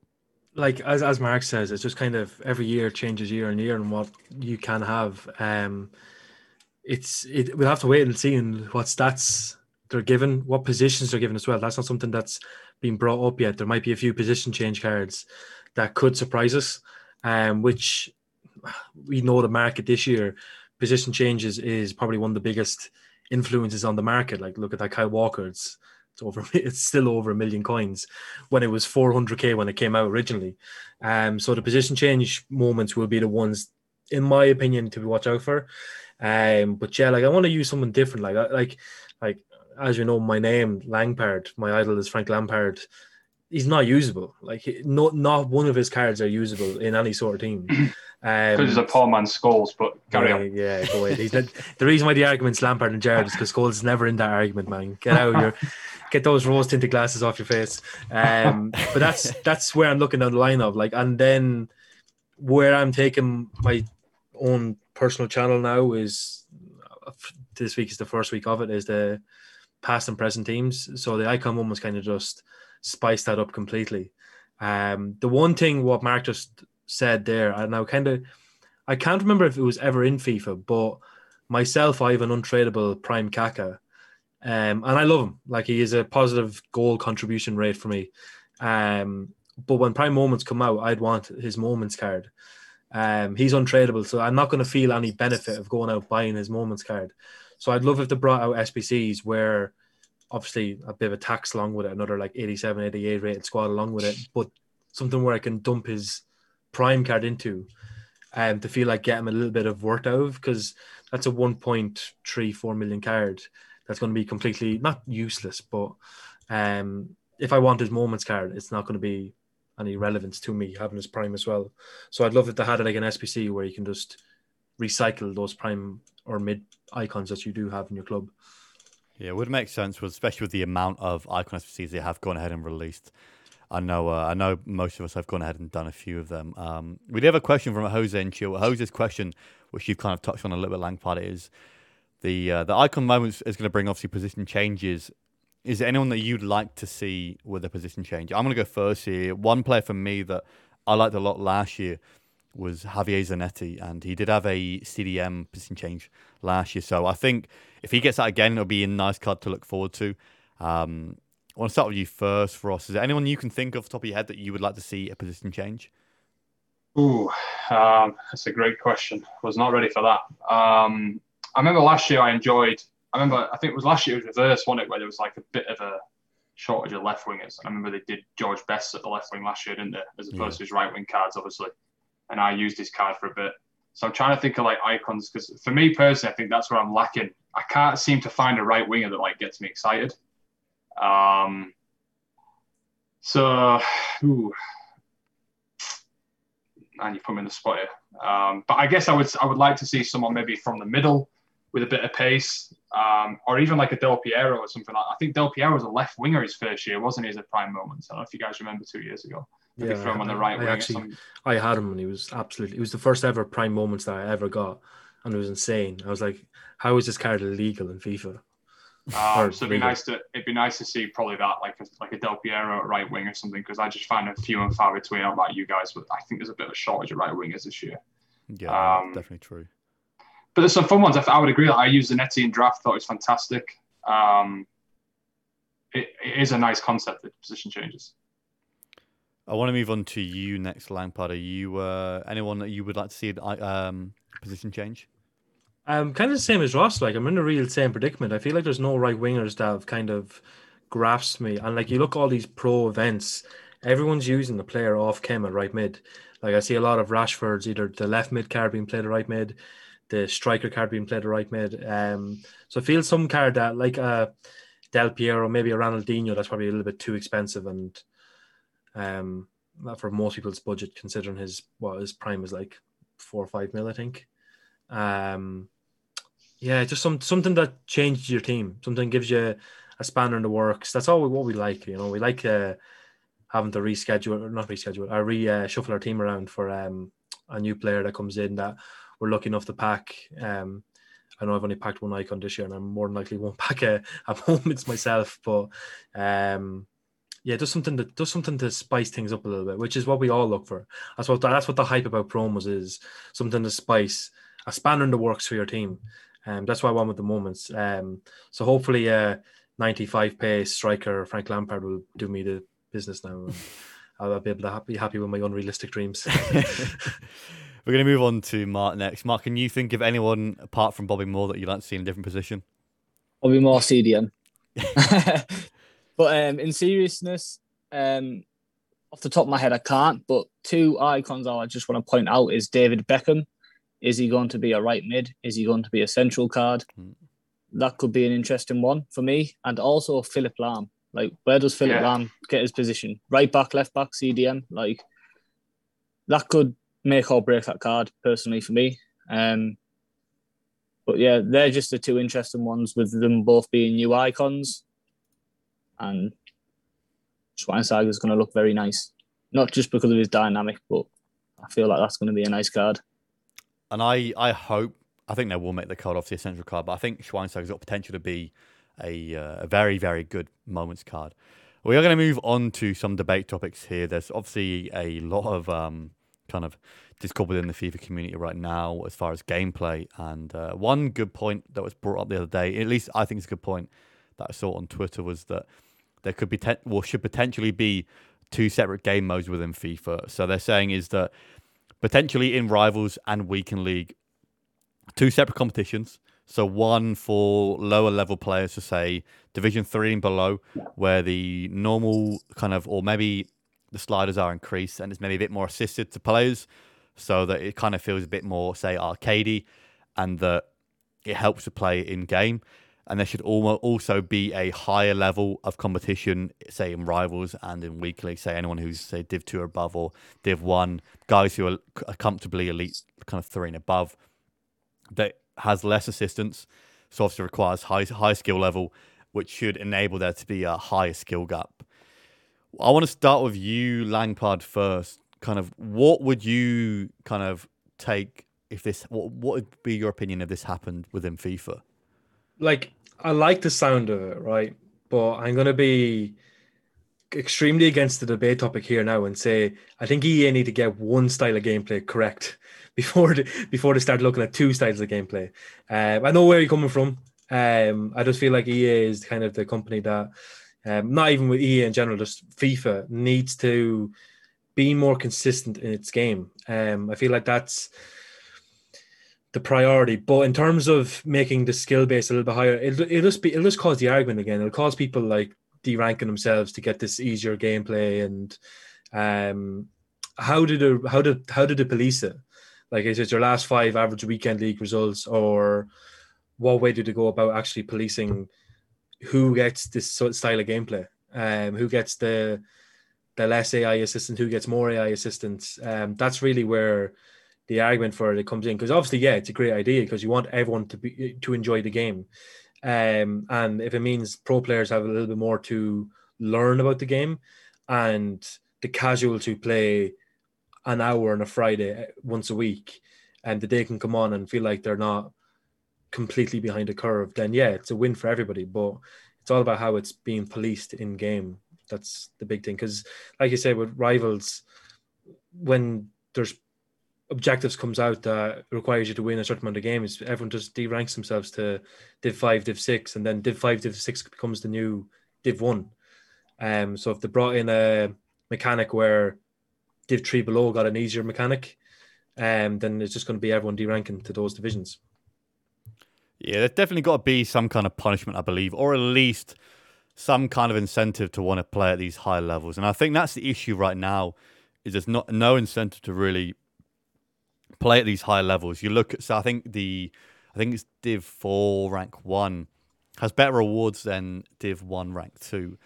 Like as as Mark says, it's just kind of every year changes year on year and what you can have. Um, it's it. We'll have to wait and see and what stats they're given, what positions they're given as well. That's not something that's been brought up yet. There might be a few position change cards that could surprise us, um, which we know the market this year. Position changes is probably one of the biggest influences on the market. Like look at that Kyle Walker. It's it's over. It's still over a million coins when it was 400k when it came out originally. Um, so the position change moments will be the ones, in my opinion, to watch out for. Um, but yeah, like I want to use someone different. Like like like as you know, my name Lampard, My idol is Frank Lampard. He's not usable. Like not not one of his cards are usable in any sort of team. Because um, he's a poor man's Scholes, but carry yeah, on. Yeah, go ahead. He's not, the reason why the argument's Lampard and Gerrard is because Scholes is never in that argument, man. Get out your get those rose tinted glasses off your face. Um, but that's that's where I'm looking at the line of like, and then where I'm taking my own personal channel now is this week is the first week of it is the past and present teams. So the icon one was kind of just spiced that up completely. Um, the one thing what Mark just said there, and I kind of I can't remember if it was ever in FIFA, but myself, I have an untradeable Prime Kaka. Um, and I love him. Like he is a positive goal contribution rate for me. Um, but when prime moments come out, I'd want his moments card. Um, he's untradeable, so I'm not going to feel any benefit of going out buying his moments card. So I'd love if they brought out SBCs where obviously a bit of a tax along with it, another like 87, 88 rated squad along with it, but something where I can dump his prime card into um, to feel like get him a little bit of worth out of because that's a 1.34 million card that's going to be completely not useless, but um, if I want his moments card, it's not going to be any relevance to me having his prime as well. So I'd love if they had like an SBC where you can just recycle those prime or mid icons that you do have in your club. Yeah, it would make sense, especially with the amount of icon SBCs they have gone ahead and released. I know, uh, I know most of us have gone ahead and done a few of them. Um, we do have a question from Jose and Chill. Jose's question, which you've kind of touched on a little bit, Lampard, is the uh, the icon moments is going to bring obviously position changes. Is there anyone that you'd like to see with a position change? I'm going to go first here. One player for me that I liked a lot last year was Javier Zanetti, and he did have a CDM position change last year. So I think if he gets that again, it'll be a nice card to look forward to. Um, I want to start with you first, Ross. Is there anyone you can think of, the top of your head, that you would like to see a position change? Ooh, um, that's a great question. Was not ready for that. Um, I remember last year I enjoyed. I remember I think it was last year it was reverse, wasn't it, where there was like a bit of a shortage of left wingers. I remember they did George Best at the left wing last year, didn't they, as opposed yeah. to his right wing cards, obviously. and I used his card for a bit. So I'm trying to think of like icons because for me personally, I think that's where I'm lacking. I can't seem to find a right winger that like gets me excited. Um, so, ooh, and you put me in the spot here. Um, but I guess I would I would like to see someone maybe from the middle with a bit of pace, um, or even like a Del Piero or something like. I think Del Piero was a left winger his first year, wasn't he? As a prime moment. I don't know if you guys remember two years ago. Yeah, throw him on the right I wing. or actually- I had him and he was absolutely. It was the first ever prime moments that I ever got, and it was insane. I was like, "How is this card illegal in FIFA?" Um, so it'd be legal. nice to it'd be nice to see probably that like a, like a Del Piero at right wing or something because I just find a few and far between. I don't know about you guys, but I think there's a bit of a shortage of right wingers this year. Yeah, Um, definitely true. But there's some fun ones. I, I would agree. That I used Zanetti in draft. Thought it was fantastic. Um, it, it is a nice concept. The position changes. I want to move on to you next, Lampard. Are you uh, anyone that you would like to see a um, position change? Um, kind of the same as Ross. Like I'm in the real same predicament. I feel like there's no right wingers that have kind of grasped me. And like you look all these pro events, everyone's using the player off chem at right mid. Like I see a lot of Rashford's either the left mid card being played at right mid, the striker card being played at right mid. Um, so I feel some card that like a Del Piero, maybe a Ronaldinho, that's probably a little bit too expensive and um not for most people's budget considering his what his prime is like four or five mil, I think. Um, yeah, just some something that changes your team, something gives you a spanner in the works. That's all we, what we like. You know, we like uh, having to reschedule, not reschedule, or re uh, shuffle our team around for um, a new player that comes in that we're lucky enough to pack. Um, I know I've only packed one icon this year, and I'm more than likely won't pack a, a moments myself. But um, yeah, just something that does something to spice things up a little bit, which is what we all look for. That's what that's what the hype about promos is. Something to spice a spanner in the works for your team. Um, that's why I went with the moments. Um, so hopefully, uh, 95 pace striker Frank Lampard will do me the business now. I'll be able to be happy with my unrealistic dreams. We're going to move on to Mark next. Mark, can you think of anyone apart from Bobby Moore that you'd like to see in a different position? Probably more CDM. but um, in seriousness, um, off the top of my head, I can't. But two icons I just want to point out is David Beckham. Is he going to be a right mid? Is he going to be a central card? Hmm. That could be an interesting one for me. And also Philipp Lahm. Like, where does Philipp Yeah. Lahm get his position? Right back, left back, CDM. Like, that could make or break that card personally for me. Um, but yeah, they're just the two interesting ones, with them both being new icons. And Schweinsteiger is going to look very nice, not just because of his dynamic, but I feel like that's going to be a nice card. And I, I hope, I think they will make the card off the essential card, but I think Schweinsteiger's got potential to be a, uh, a very, very good moments card. We are going to move on to some debate topics here. There's obviously a lot of um, kind of discovered within the FIFA community right now as far as gameplay. And uh, one good point that was brought up the other day, at least I think it's a good point that I saw on Twitter, was that there could be, te- well, should potentially be two separate game modes within FIFA. So they're saying is that potentially in Rivals and Weekend League, two separate competitions. So one for lower level players to say Division Three and below, where the normal kind of or maybe the sliders are increased and it's maybe a bit more assisted to players, so that it kind of feels a bit more say arcadey, and that it helps to play in game. And there should also be a higher level of competition, say in rivals and in weekly. Say anyone who's say Div two or above or Div one, guys who are, are comfortably elite, kind of three and above, that has less assistance, so obviously requires high high skill level, which should enable there to be a higher skill gap. I want to start with you, Lampard, first. Kind of, what would you kind of take if this? What what would be your opinion if this happened within FIFA? like I like the sound of it, right? But I'm gonna be extremely against the debate topic here now and say I think EA need to get one style of gameplay correct before before they start looking at two styles of gameplay. Um, I know where you're coming from. Um, I just feel like EA is kind of the company that, um, not even with EA in general, just FIFA needs to be more consistent in its game. Um, I feel like that's the priority. But in terms of making the skill base a little bit higher, it'll, it'll just be it'll just cause the argument again. It'll cause people like deranking themselves to get this easier gameplay and um how did it, how did how did it police it? Like, is it your last five average weekend league results, or what way did it go about actually policing who gets this sort of style of gameplay? Um, who gets the the less AI assistant, who gets more AI assistants? Um, that's really where the argument for it comes in. Because obviously, yeah, it's a great idea because you want everyone to be to enjoy the game. Um, and if it means pro players have a little bit more to learn about the game, and the casual to play an hour on a Friday eh, once a week, and that they can come on and feel like they're not completely behind a curve, then yeah, it's a win for everybody. But it's all about how it's being policed in game. That's the big thing. Because, like you said, with rivals, when there's objectives comes out that requires you to win a certain amount of games, everyone just de-ranks themselves to Div five, Div six, and then Div five, Div six becomes the new Div one. Um, so if they brought in a mechanic where Div three below got an easier mechanic, um, then it's just going to be everyone de-ranking to those divisions. Yeah, there's definitely got to be some kind of punishment, I believe, or at least some kind of incentive to want to play at these high levels. And I think that's the issue right now is there's not no incentive to really play at these high levels. You look at so I think the I think it's Div four rank one has better rewards than Div one rank two.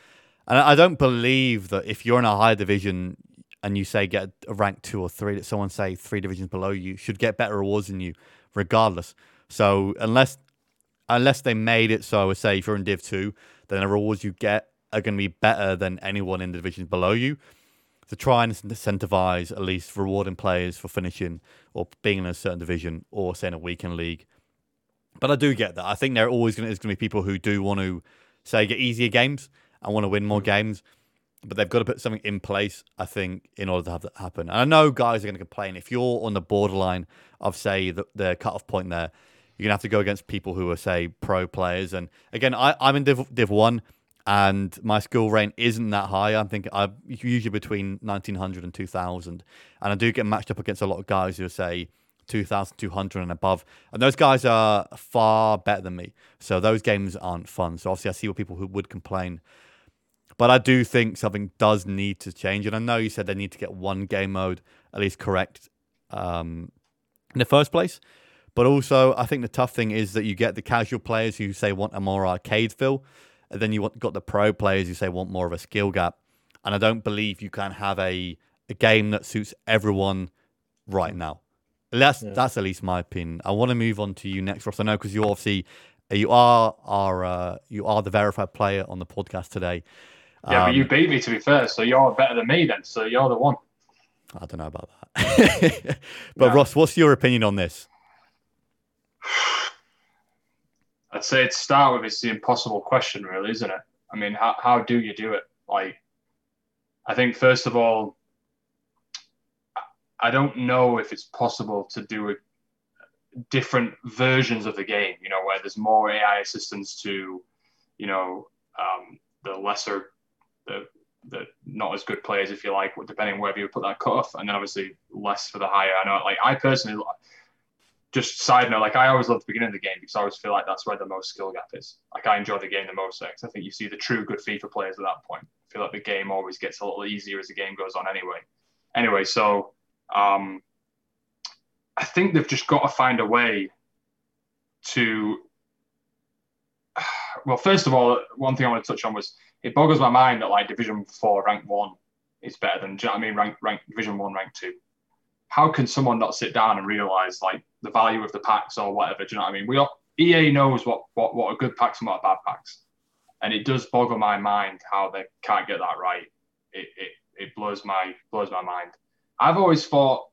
And I don't believe that if you're in a higher division and you say get a rank two or three, that someone say three divisions below you should get better rewards than you, regardless. So unless unless they made it so, I would say if you're in Div two, then the rewards you get are going to be better than anyone in the divisions below you. To try and incentivize at least rewarding players for finishing or being in a certain division or say in a weekend league. But I do get that. I think there are always going to, going to be people who do want to say get easier games and want to win more games but they've got to put something in place, I think, in order to have that happen. And I know guys are going to complain if you're on the borderline of, say, the, the cutoff point there, you're to have to go against people who are, say, pro players. And again, I, I'm in Div, Div 1 and my skill rank isn't that high. I'm thinking I'm usually between 1900 and 2000. And I do get matched up against a lot of guys who are, say, 2200 and above. And those guys are far better than me. So those games aren't fun. So obviously, I see what people who would complain but I do think something does need to change. And I know you said they need to get one game mode at least correct um, in the first place. But also, I think the tough thing is that you get the casual players who say want a more arcade feel, and then you want, got the pro players who say want more of a skill gap. And I don't believe you can have a, a game that suits everyone right now. That's yeah. that's at least my opinion. I want to move on to you next, Ross. I know because you obviously you are are uh, you are the verified player on the podcast today. Yeah, um, but you um, beat me to be fair, so you're better than me then. So you're the one. I don't know about that. but yeah. Ross, what's your opinion on this? I'd say to start with, it's the impossible question, really, isn't it? I mean, how, how do you do it? Like, I think first of all, I don't know if it's possible to do a, different versions of the game. You know, where there's more AI assistance to, you know, um, the lesser the the not as good players, if you like, depending wherever you put that cutoff, and then obviously less for the higher. I know, like I personally, just side note, like I always love the beginning of the game because I always feel like that's where the most skill gap is. Like I enjoy the game the most because I think you see the true good FIFA players at that point. I feel like the game always gets a little easier as the game goes on, anyway. Anyway, so um, I think they've just got to find a way to. Well, first of all, one thing I want to touch on was it boggles my mind that like Division Four rank one is better than do you know what I mean rank rank Division One rank two. How can someone not sit down and realize like the value of the packs or whatever? Do you know what I mean? We EA knows what what what are good packs and what are bad packs, and it does boggle my mind how they can't get that right. It it it blows my blows my mind. I've always thought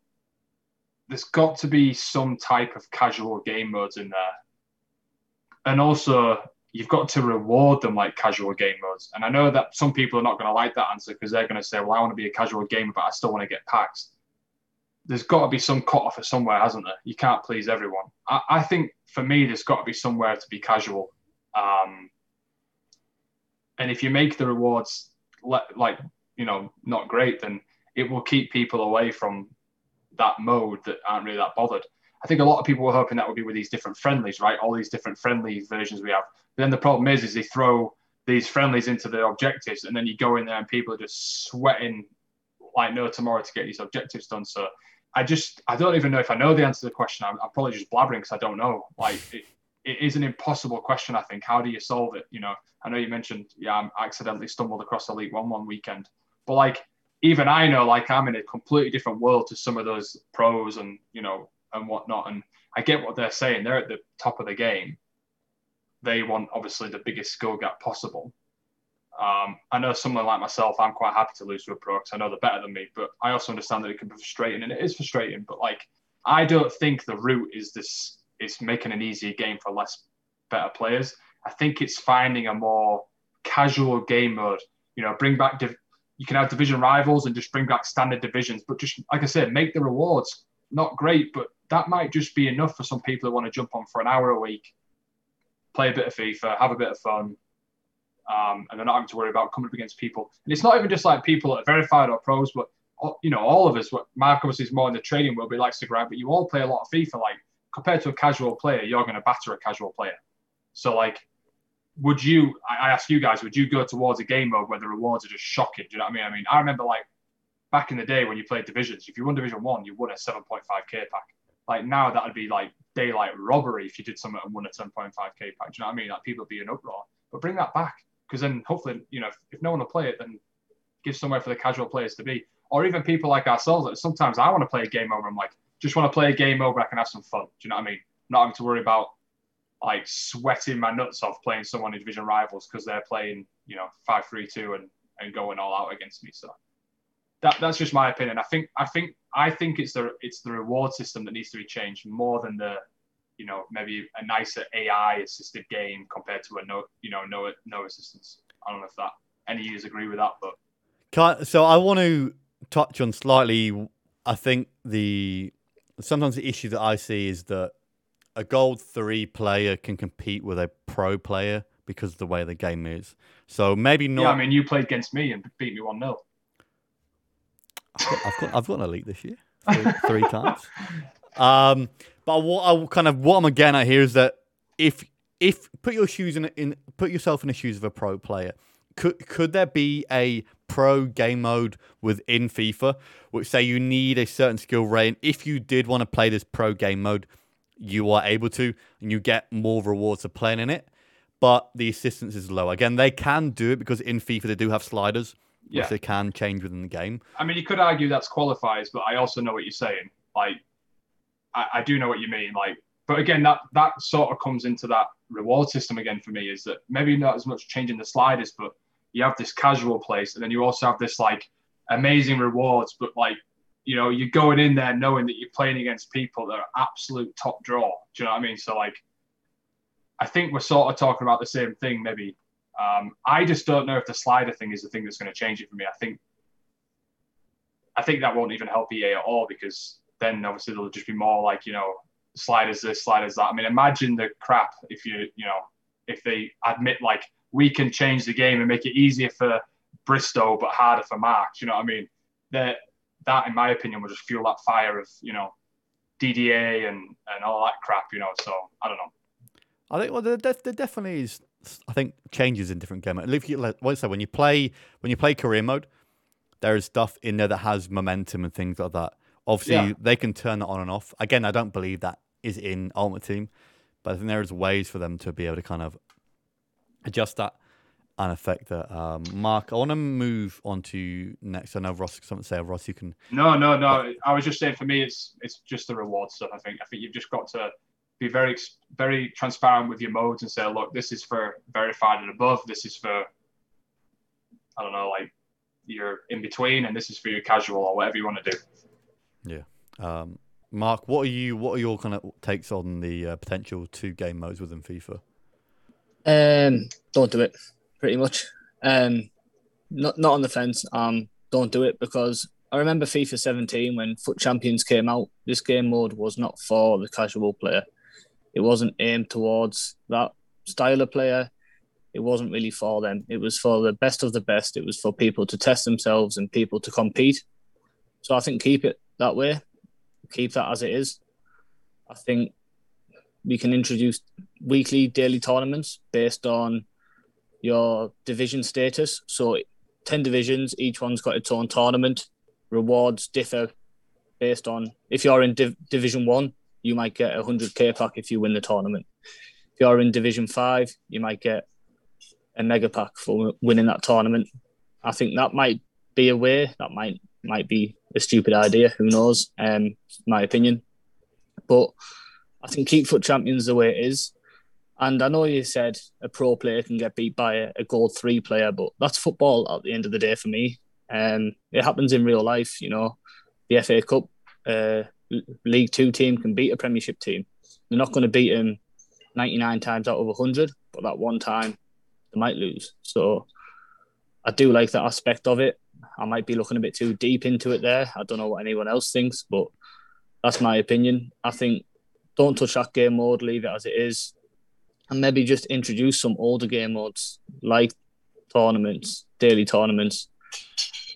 there's got to be some type of casual game modes in there, and also you've got to reward them like casual game modes. And I know that some people are not going to like that answer because they're going to say, well, I want to be a casual gamer, but I still want to get packs. There's got to be some cut off somewhere, hasn't there? You can't please everyone. I, I think for me, there's got to be somewhere to be casual. Um, and if you make the rewards le- like, you know, not great, then it will keep people away from that mode that aren't really that bothered. I think a lot of people were hoping that would be with these different friendlies, right? All these different friendly versions we have. But then the problem is, is they throw these friendlies into the objectives, and then you go in there and people are just sweating like no tomorrow to get these objectives done. So I just I don't even know if I know the answer to the question. I'm, I'm probably just blabbering because I don't know. Like it, it is an impossible question. I think. How do you solve it? You know, I know you mentioned yeah, I accidentally stumbled across Elite One one weekend, but like even I know like I'm in a completely different world to some of those pros and you know and whatnot. And I get what they're saying. They're at the top of the game. They want obviously the biggest skill gap possible. Um, I know someone like myself, I'm quite happy to lose to a pro because I know they're better than me. But I also understand that it can be frustrating, and it is frustrating. But like, I don't think the route is this is making an easier game for less better players. I think it's finding a more casual game mode. You know, bring back div- you can have division rivals and just bring back standard divisions, but just like I said, make the rewards not great, but that might just be enough for some people who want to jump on for an hour a week, play a bit of FIFA, have a bit of fun, um, and they're not having to worry about coming up against people. And it's not even just like people that are verified or pros, but you know, all of us. What Mark obviously is more in the trading world, but he likes to grind. But you all play a lot of FIFA. Like compared to a casual player, you're going to batter a casual player. So like, would you? I ask you guys, would you go towards a game mode where the rewards are just shocking? Do you know what I mean? I mean, I remember like back in the day when you played divisions, if you won Division One, you won a 7.5k pack. Like now, that would be like daylight robbery if you did something and won a 10.5k pack. Do you know what I mean? Like people would be in uproar. But bring that back because then hopefully, you know, if, if, no one will play it, then give somewhere for the casual players to be. Or even people like ourselves. That sometimes I want to play a game over. I'm like, just want to play a game over. I can have some fun. Do you know what I mean? not having to worry about like sweating my nuts off playing someone in division rivals because they're playing, you know, five three two and and going all out against me. So that that's just my opinion. I think I think I think it's the it's the reward system that needs to be changed more than the you know maybe a nicer AI assisted game compared to a no you know no no assistance. I don't know if that any of you agree with that, but Can, so I want to touch on slightly. I think the sometimes the issue that I see is that a gold three player can compete with a pro player because of the way the game is. So maybe not. Yeah, I mean, you played against me and beat me one 0 I've got, I've got, I've got an elite this year three, three times. Um, but what I kind of what I'm getting at here is that if if put your shoes in in put yourself in the shoes of a pro player, could could there be a pro game mode within FIFA which say you need a certain skill rate? If you did want to play this pro game mode, you are able to, and you get more rewards for playing in it. But the assistance is low. Again, they can do it because in FIFA they do have sliders, yeah. which they can change within the game. I mean, you could argue that's qualifiers, but I also know what you're saying. Like, I, I do know what you mean. Like, but again, that that sort of comes into that reward system again for me. Is that maybe not as much changing the sliders, but you have this casual place, and then you also have this like amazing rewards, but like you know, you're going in there knowing that you're playing against people that are absolute top draw. Do you know what I mean? So like, I think we're sort of talking about the same thing, maybe. Um, I just don't know if the slider thing is the thing that's going to change it for me. I think, I think that won't even help EA at all because then obviously there'll just be more like you know slide sliders this, slide sliders that. I mean, imagine the crap if you you know if they admit like we can change the game and make it easier for Bristow but harder for Mark. You know what I mean? That that, in my opinion, will just fuel that fire of you know DDA and and all that crap. You know, so I don't know. I think well, there, there definitely is. I think changes in different games. If you like, say when you play when you play career mode, there is stuff in there that has momentum and things like that. Obviously, yeah. they can turn that on and off. Again, I don't believe that is in Ultimate Team, but I think there is ways for them to be able to kind of adjust that and affect that. Um, Mark, I want to move on to next. I know Ross something to say. Ross, you can. No, no, no. I was just saying for me, it's it's just the reward stuff. I think I think you've just got to be very very transparent with your modes and say, look, this is for verified and above. This is for I don't know, like you're in between, and this is for your casual or whatever you want to do. Yeah. Um, Mark, what are you? What are your kind of takes on the uh, potential two game modes within FIFA? Um, don't do it pretty much. Um, not not on the fence. Um, don't do it because I remember FIFA 17 when FUT Champions came out. This game mode was not for the casual player. It wasn't aimed towards that style of player. It wasn't really for them. It was for the best of the best. It was for people to test themselves and people to compete. So I think keep it that way. Keep that as it is. I think we can introduce weekly, daily tournaments based on your division status. So 10 divisions, each one's got its own tournament. rewards differ based on if you're in Div- Division One, you might get a hundred k pack if you win the tournament. If you're in Division Five, you might get a mega pack for winning that tournament. I think that might be a way. That might might be a stupid idea. Who knows? Um, my opinion. But I think keep FUT Champions the way it is. And I know you said a pro player can get beat by a, a gold three player, but that's football at the end of the day for me. Um, it happens in real life, you know. The FA Cup uh, League Two team can beat a Premiership team. They're not going to beat them 99 times out of 100, but that one time they might lose. So I do like that aspect of it. I might be looking a bit too deep into it there. I don't know what anyone else thinks, but that's my opinion. I think don't touch that game mode, leave it as it is, and maybe just introduce some older game modes like tournaments, daily tournaments.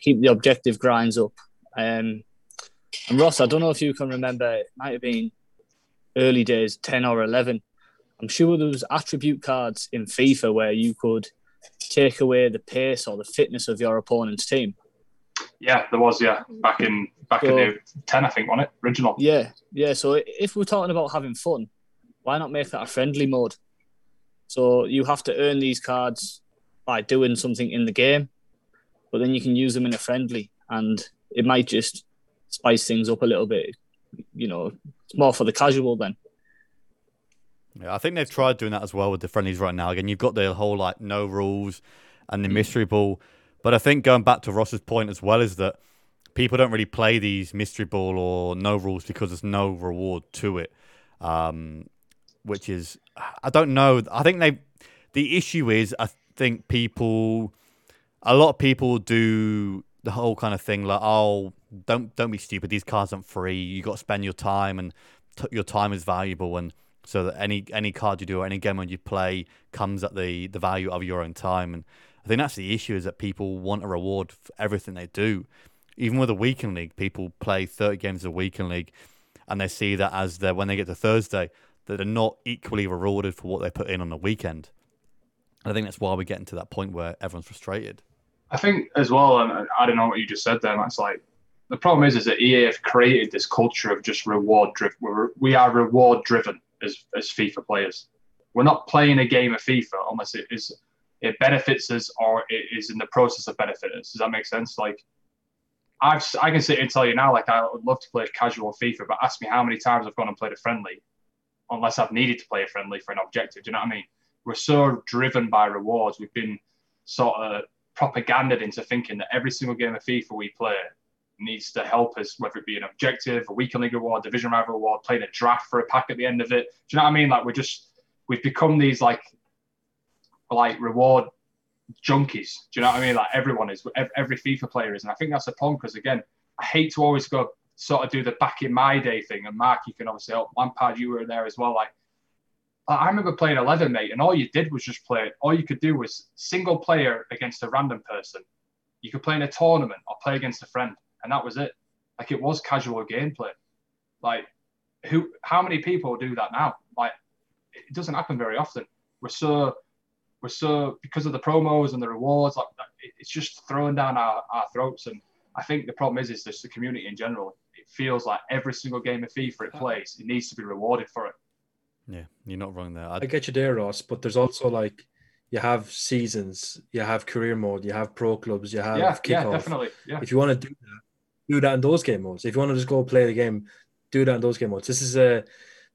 Keep the objective grinds up. Um, and Ross, I don't know if you can remember, it might have been early days, 10 or 11. I'm sure there was attribute cards in FIFA where you could take away the pace or the fitness of your opponent's team. Yeah, there was. Yeah, mm-hmm. back in back so, in the ten, I think, on it original. Yeah, yeah. So if we're talking about having fun, why not make that a friendly mode? So you have to earn these cards by doing something in the game, but then you can use them in a friendly, and it might just spice things up a little bit. You know, it's more for the casual then. Yeah, I think they've tried doing that as well with the friendlies right now. Again, you've got the whole like no rules and the mm. mystery ball. But I think going back to Ross's point as well is that people don't really play these mystery ball or no rules because there's no reward to it. Um, which is I don't know. I think they the issue is I think people a lot of people do the whole kind of thing like oh don't don't be stupid these cards aren't free you got to spend your time and t- your time is valuable and so that any any card you do or any game when you play comes at the the value of your own time. And I think that's the issue is that people want a reward for everything they do. Even with a weekend league, people play 30 games a weekend league, and they see that as they when they get to Thursday, that they're not equally rewarded for what they put in on the weekend. And I think that's why we're getting to that point where everyone's frustrated. I think as well, and I don't know what you just said there. That's like the problem is, is that EA have created this culture of just reward driven. We are reward driven as, as FIFA players. We're not playing a game of FIFA unless it is it benefits us or it is in the process of benefiting us. Does that make sense? Like I've I can sit and tell you now, like I would love to play casual FIFA, but ask me how many times I've gone and played a friendly, unless I've needed to play a friendly for an objective. Do you know what I mean? We're so driven by rewards. We've been sort of propagandized into thinking that every single game of FIFA we play needs to help us, whether it be an objective, a weekend league award, division rival award, playing a draft for a pack at the end of it. Do you know what I mean? Like we're just we've become these like like reward junkies. Do you know what I mean? Like everyone is, every FIFA player is, and I think that's a problem because again, I hate to always go sort of do the back in my day thing. And Mark, you can obviously help. Lampard, you were there as well. Like I remember playing 11, mate, and all you did was just play. All you could do was single player against a random person. You could play in a tournament or play against a friend and that was it. Like it was casual gameplay. Like who? How many people do that now? Like it doesn't happen very often. We're so we're so because of the promos and the rewards. Like it's just throwing down our, our throats. And I think the problem is is just the community in general. It feels like every single game of FIFA it plays, it needs to be rewarded for it. Yeah, you're not wrong there. I'd... I get you there, Ross. But there's also like you have seasons, you have career mode, you have pro clubs, you have yeah, kickoff. Yeah, definitely. Yeah. If you want to do that, do that in those game modes. If you want to just go play the game, do that in those game modes. This is a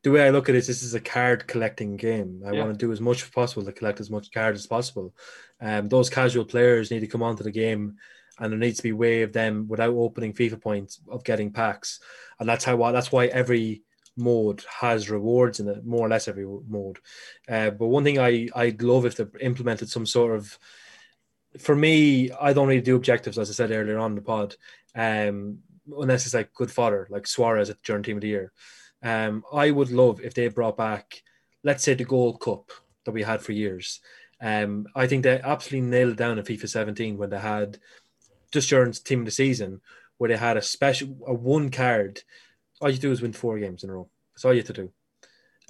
the way I look at it. This is a card collecting game. I yeah. want to do as much as possible to collect as much cards as possible. Um, those casual players need to come onto the game, and there needs to be way of them without opening FIFA points of getting packs, and that's how that's why every mode has rewards in it, more or less every mode. Uh, but one thing I I'd love if they implemented some sort of for me, I don't really do objectives, as I said earlier on the pod um, unless it's like good fodder, like Suarez at the during team of the year. Um, I would love if they brought back, let's say, the Gold Cup that we had for years. Um, I think they absolutely nailed it down in FIFA 17 when they had just during team of the season where they had a special a one card. All you do is win four games in a row. That's all you have to do.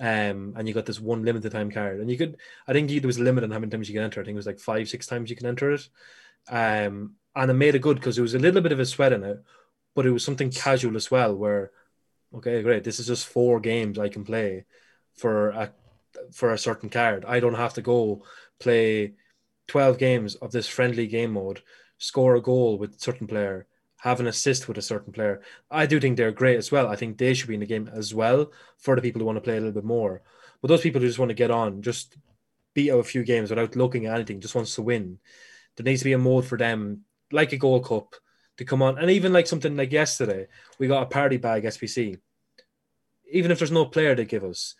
Um, and you got this one limited time card, and you could. I think there was a limit on how many times you can enter. I think it was like five, six times you can enter it. Um, and it made it good because there was a little bit of a sweat in it, but it was something casual as well. Where okay, great, this is just four games I can play for a for a certain card. I don't have to go play twelve games of this friendly game mode, score a goal with a certain player, have an assist with a certain player. I do think they're great as well. I think they should be in the game as well for the people who want to play a little bit more. But those people who just want to get on, just beat out a few games without looking at anything, just wants to win. There needs to be a mode for them, like a Gold Cup, to come on. And even like something like yesterday, we got a party bag SBC. Even if there's no player to give us,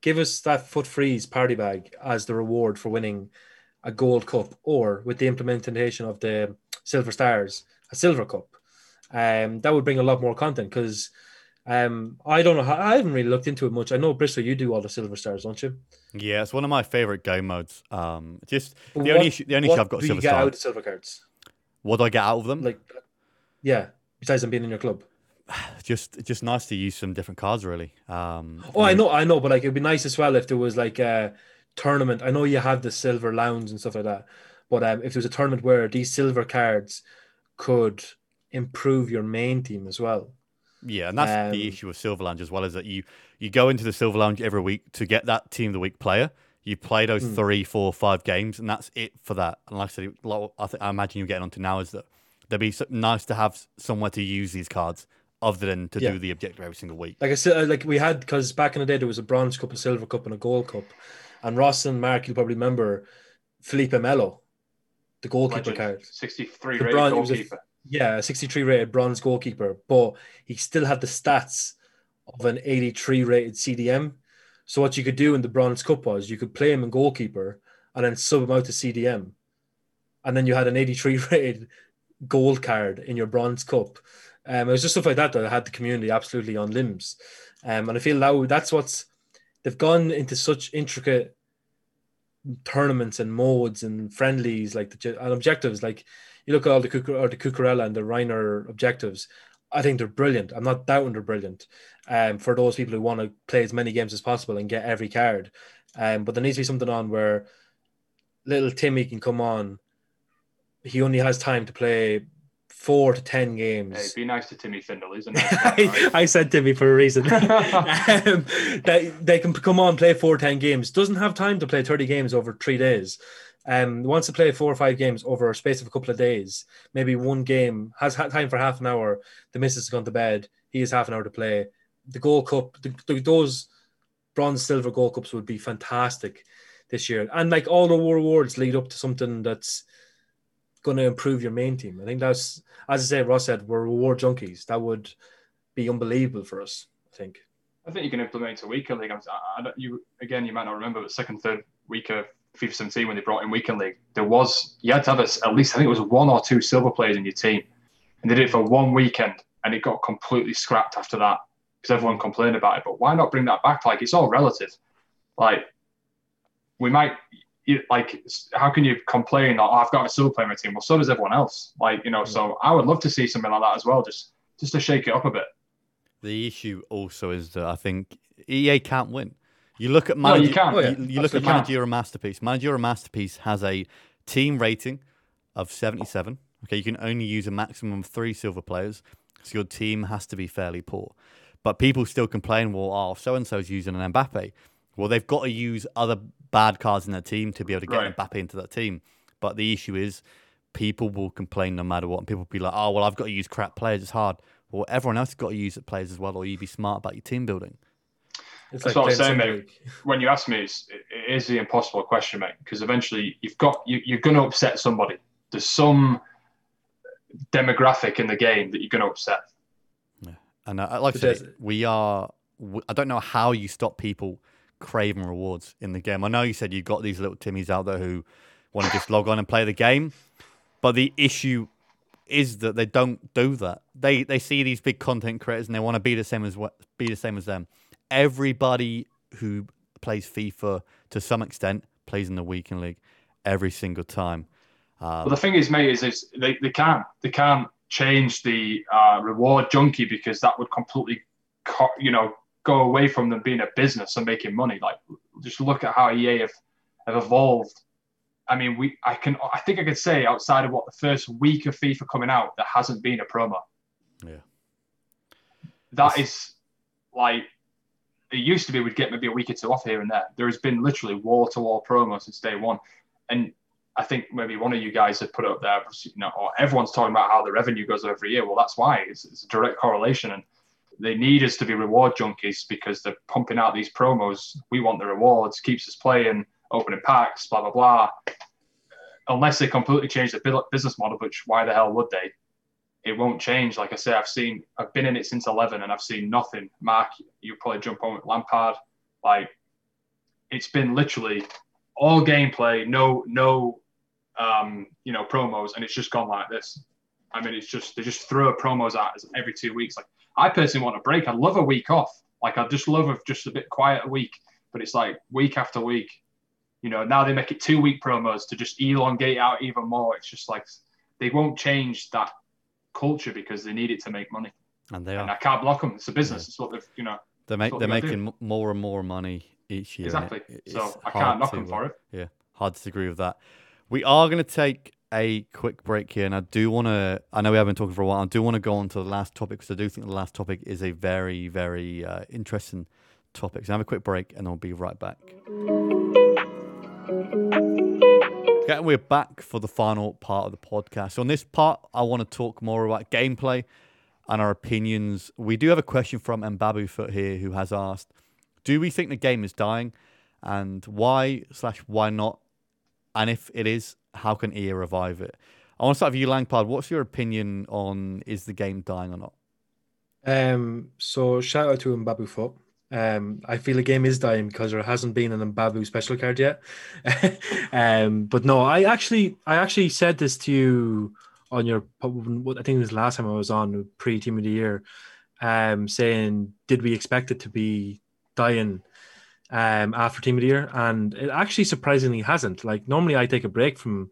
give us that foot freeze party bag as the reward for winning a Gold Cup, or with the implementation of the Silver Stars, a Silver Cup. Um, that would bring a lot more content because um, I don't know. How, I haven't really looked into it much. I know Bristow, you do all the Silver Stars, don't you? Yeah, it's one of my favorite game modes. Um, just But the what- only issue, the only issue I've got do Silver you get Star. out of silver cards? What do I get out of them? Like, yeah. Besides them being in your club. just just nice to use some different cards, really. Um, Oh, I know, I know, but like it'd be nice as well if there was like a tournament. I know you have the silver lounge and stuff like that, but um, if there was a tournament where these silver cards could improve your main team as well. Yeah, and that's the Um, issue with Silver Lounge as well, is that you you go into the Silver Lounge every week to get that team of the week player. You play those Hmm. three, four, five games, and that's it for that. And like I said, I, think, I imagine you're getting onto now is that there'd be nice to have somewhere to use these cards other than to Yeah. do the objective every single week. Like I said, uh, like we had because back in the day there was a bronze cup, a silver cup, and a gold cup. And Ross and Mark, you'll probably remember Felipe Melo, the goalkeeper Legend. card. 63 The rated bronze- it was a- goalkeeper. Yeah, a 63 rated bronze goalkeeper, but he still had the stats of an 83 rated CDM. So what you could do in the bronze cup was you could play him in goalkeeper and then sub him out to CDM. And then you had an 83 rated gold card in your bronze cup. Um, it was just stuff like that that had the community absolutely on limbs. Um, and I feel now that's what's they've gone into such intricate tournaments and modes and friendlies like the and objectives. Like you look at all the Cucur- or the Cucurella and the Reiner objectives. I think they're brilliant. I'm not doubting they're brilliant. Um, for those people who want to play as many games as possible and get every card. Um, but there needs to be something on where little Timmy can come on. He only has time to play four to ten games. Hey, be nice to Timmy Findle. isn't it? I said Timmy for a reason. um, they, they can come on, play four ten games. Doesn't have time to play 30 games over three days. Um, wants to play four or five games over a space of a couple of days. Maybe one game has ha- time for half an hour. The missus has gone to bed. He has half an hour to play. The Gold Cup, the, the, those bronze, silver Gold Cups would be fantastic this year. And like all the rewards lead up to something that's going to improve your main team. I think that's, as I say, Ross said, we're reward junkies. That would be unbelievable for us. I think. I think you can implement a weekend league. I, I you again, you might not remember, but second, third week of FIFA 17 when they brought in weekend league, there was you had to have a, at least I think it was one or two silver players in your team, and they did it for one weekend, and it got completely scrapped after that because everyone complained about it. But why not bring that back? Like it's all relative. Like we might. You- Like, how can you complain? Oh, I've got a silver player in my team. Well, so does everyone else. Like, you know, mm. so I would love to see something like that as well, just just to shake it up a bit. The issue also is that I think EA can't win. You look at No, you manage- can't. Oh, yeah. you, you look at Absolutely can't. Managerial Masterpiece. Managerial Masterpiece has a team rating of 77. Okay, you can only use a maximum of three silver players, so your team has to be fairly poor. But people still complain, well, oh, so and so's using an Mbappe. Well, they've got to use other bad cards in their team to be able to get Right. Mbappe into that team. But the issue is, people will complain no matter what. And people will be like, oh, well, I've got to use crap players. It's hard. Well, everyone else has got to use it players as well, or you be smart about your team building. It's That's what I was saying, mate. League. when you ask me, it's, it is the impossible question, mate. Because eventually you've got you, you're going to upset somebody. There's some demographic in the game that you're going to upset. Yeah. And uh, like I But said, we are. I don't know how you stop people craving rewards in the game. I know you said you've got these little Timmies out there who want to just log on and play the game, but the issue is that they don't do that. They they see these big content creators and they want to be the same as what be the same as them. Everybody who plays FIFA to some extent plays in the weekend league every single time. Um, But the thing is, mate, is, is they, they can't they can't change the uh, reward junkie because that would completely, co- you know, go away from them being a business and making money. Like, just look at how EA have, have evolved. I mean, we I can I think I could say outside of what the first week of FIFA coming out, there hasn't been a promo. Yeah. that is like it used to be we'd get maybe a week or two off here and there. There has been literally wall to wall promo since day one, and I think maybe one of you guys had put up there, you know, or everyone's talking about how the revenue goes every year. Well, that's why it's, it's a direct correlation, and they need us to be reward junkies because they're pumping out these promos. We want the rewards, keeps us playing, opening packs, blah blah blah. Unless they completely change the business model, which why the hell would they? It won't change. Like I say, I've seen, I've been in it since 11 and I've seen nothing. Mark, you probably jump on with Lampard. Like, it's been literally all gameplay, no, no, um, you know, promos, and it's just gone like this. I mean, it's just, they just throw promos at us every two weeks. Like, I personally want a break. I'd love a week off. Like, I'd just love a, just a bit quiet a week, but it's like week after week you know, now they make it two week promos to just elongate out even more. It's just like they won't change that culture because they need it to make money. And they are. And I can't block them. It's a business. Yeah. It's what they've, you know. They make, they're making do. more and more money each year. Exactly. It, so I can't knock to, them for it. Yeah, hard to disagree with that. We are going to take a quick break here, and I do want to. I know we have been talking for a while. I do want to go on to the last topic because I do think the last topic is a very, very uh, interesting topic. So have a quick break, and I'll be right back. Okay, we're back for the final part of the podcast. So, on this part, I want to talk more about gameplay and our opinions. We do have a question from Mbabu Foot here who has asked Do we think the game is dying? And why slash why not? And if it is, how can EA revive it? I want to start with you, Lampard. What's your opinion on is the game dying or not? Um, so shout out to Mbabu Foot. Um, I feel the game is dying because there hasn't been an Mbabu special card yet. um, but no, I actually, I actually said this to you on your, I think it was last time I was on pre Team of the Year, um, saying did we expect it to be dying um after Team of the Year, and it actually surprisingly hasn't. Like normally, I take a break from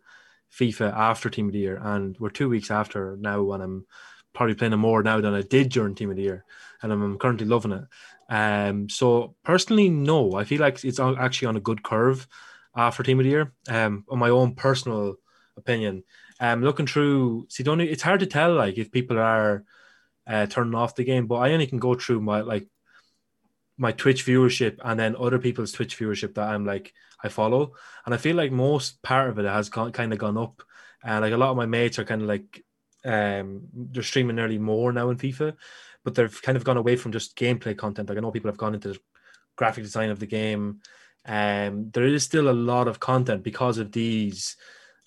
FIFA after Team of the Year, and we're two weeks after now, when I'm probably playing more now than I did during Team of the Year, and I'm currently loving it. Um, so personally, no, I feel like it's actually on a good curve after Team of the Year. Um, on my own personal opinion, um, looking through, see, it's hard to tell like if people are uh, turning off the game, but I only can go through my like my Twitch viewership and then other people's Twitch viewership that I'm like I follow, and I feel like most part of it has gone, kind of gone up, and like a lot of my mates are kind of like um they're streaming nearly more now in FIFA, but they've kind of gone away from just gameplay content. Like I know people have gone into the graphic design of the game. Um, there is still a lot of content because of these,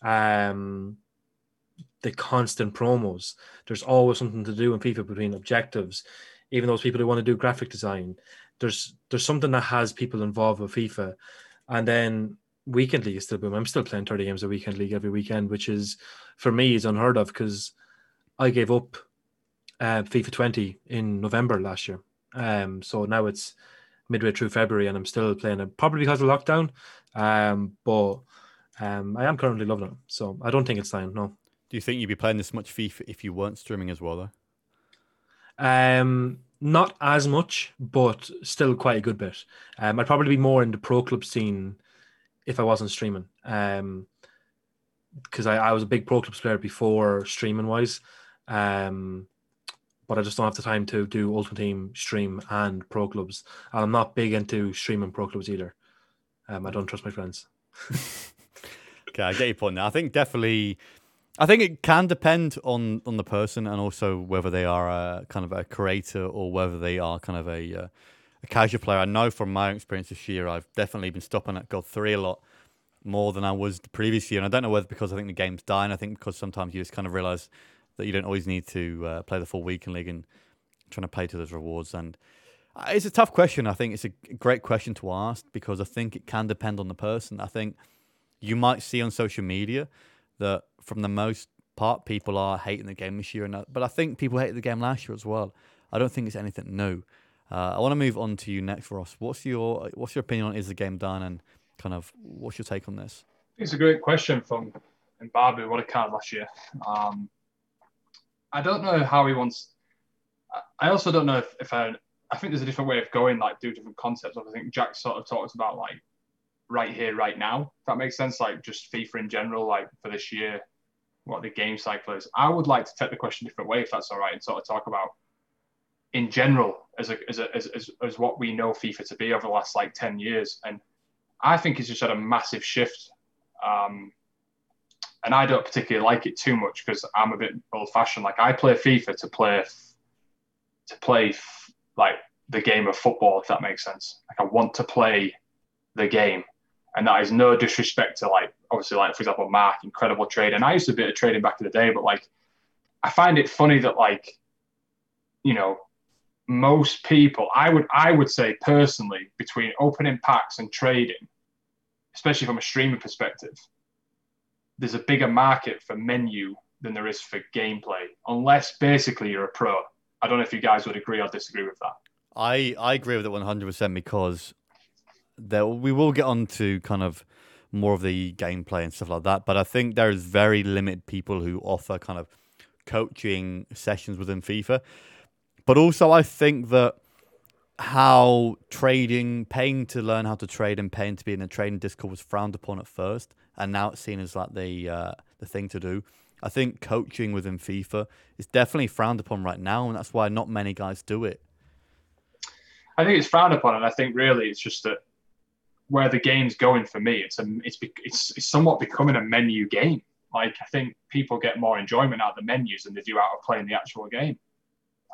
um, the constant promos. There's always something to do in FIFA between objectives. Even those people who want to do graphic design, there's there's something that has people involved with FIFA, and then weekend league is still boom. I'm still playing 30 games a weekend league every weekend, which is for me is unheard of because I gave up uh, FIFA 20 in November last year. Um, so now it's midway through February and I'm still playing it, probably because of lockdown. Um, but um, I am currently loving it. So I don't think it's time, no. Do you think you'd be playing this much FIFA if you weren't streaming as well, though? Um, not as much, but still quite a good bit. Um, I'd probably be more in the pro club scene if I wasn't streaming. Um, because I, I was a big pro clubs player before streaming wise. Um, but I just don't have the time to do Ultimate Team stream and pro clubs. And I'm not big into streaming pro clubs either. Um, I don't trust my friends. okay, I get your point now. I think definitely, I think it can depend on on the person and also whether they are a kind of a creator or whether they are kind of a uh, a casual player. I know from my experience this year, I've definitely been stopping at Gold three a lot more than I was the previous year, and I don't know whether because I think the game's dying. I think because sometimes you just kind of realize that you don't always need to uh, play the full weekend league and trying to play to those rewards. And uh, it's a tough question. I think it's a great question to ask because I think it can depend on the person. I think you might see on social media that from the most part, people are hating the game this year, and but I think people hated the game last year as well. I don't think it's anything new. Uh, I want to move on to you next, Ross. What's your what's your opinion on is the game done, and kind of what's your take on this? It's a great question from Mbabu. What a card last year. Um, I don't know how he wants. I also don't know if, if I. I think there's a different way of going, like do different concepts. I think Jack sort of talks about like right here, right now. If that makes sense, like just FIFA in general, like for this year, what the game cycle is. I would like to take the question a different way, if that's all right, and sort of talk about in general as a, as, a, as, as as what we know FIFA to be over the last like ten years, and I think it's just had a massive shift. Um, and I don't particularly like it too much because I'm a bit old-fashioned. Like I play FIFA to play to play like the game of football, if that makes sense. Like I want to play the game, and that is no disrespect to like obviously like for example Mark, incredible trade, and I used to be a trading back in the day, but like I find it funny that like you know most people I would I would say personally between opening packs and trading, especially from a streaming perspective, there's a bigger market for menu than there is for gameplay, unless basically you're a pro. I don't know if you guys would agree or disagree with that. I, I agree with it 100% because there, we will get on to kind of more of the gameplay and stuff like that. But I think there's very limited people who offer kind of coaching sessions within FIFA. But also, I think that how trading, paying to learn how to trade and paying to be in a trading Discord was frowned upon at first, and now it's seen as like the uh, the thing to do. I think coaching within FIFA is definitely frowned upon right now, and that's why not many guys do it. I think it's frowned upon, and I think really it's just that where the game's going for me, it's a, it's it's it's somewhat becoming a menu game. Like I think people get more enjoyment out of the menus than they do out of playing the actual game.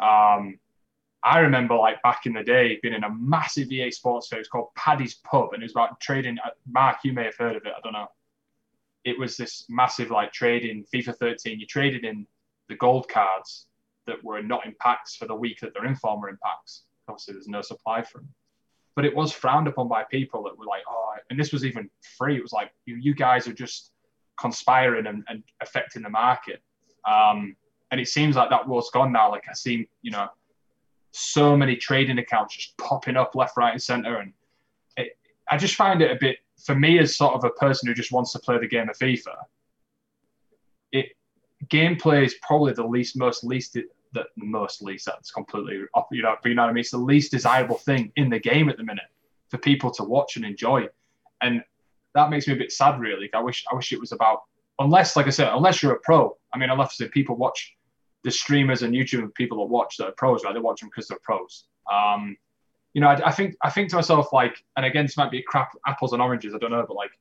Um, I remember like back in the day being in a massive EA Sports fair. It was called Paddy's Pub, and it was about trading. Uh, Mark, you may have heard of it. I don't know. It was this massive like trading FIFA 13. You traded in the gold cards that were not in packs for the week that they're in former in packs obviously there's no supply for them. But it was frowned upon by people that were like, oh, and this was even free. It was like, you, you guys are just conspiring and, and affecting the market. Um, and it seems like that world's gone now. Like I see, you know, so many trading accounts just popping up left, right, and center. And it, I just find it a bit, for me, as sort of a person who just wants to play the game of FIFA, it gameplay is probably the least, most least that mostly that's completely you know, you know what I mean. It's the least desirable thing in the game at the minute for people to watch and enjoy, and that makes me a bit sad. Really, I wish I wish it was about unless, like I said, unless you're a pro. I mean, unless if people watch the streamers and YouTube people that watch that are pros, right? They watch them because they're pros. Um, you know, I, I, think I think to myself like, and again, this might be crap apples and oranges. I don't know, but like,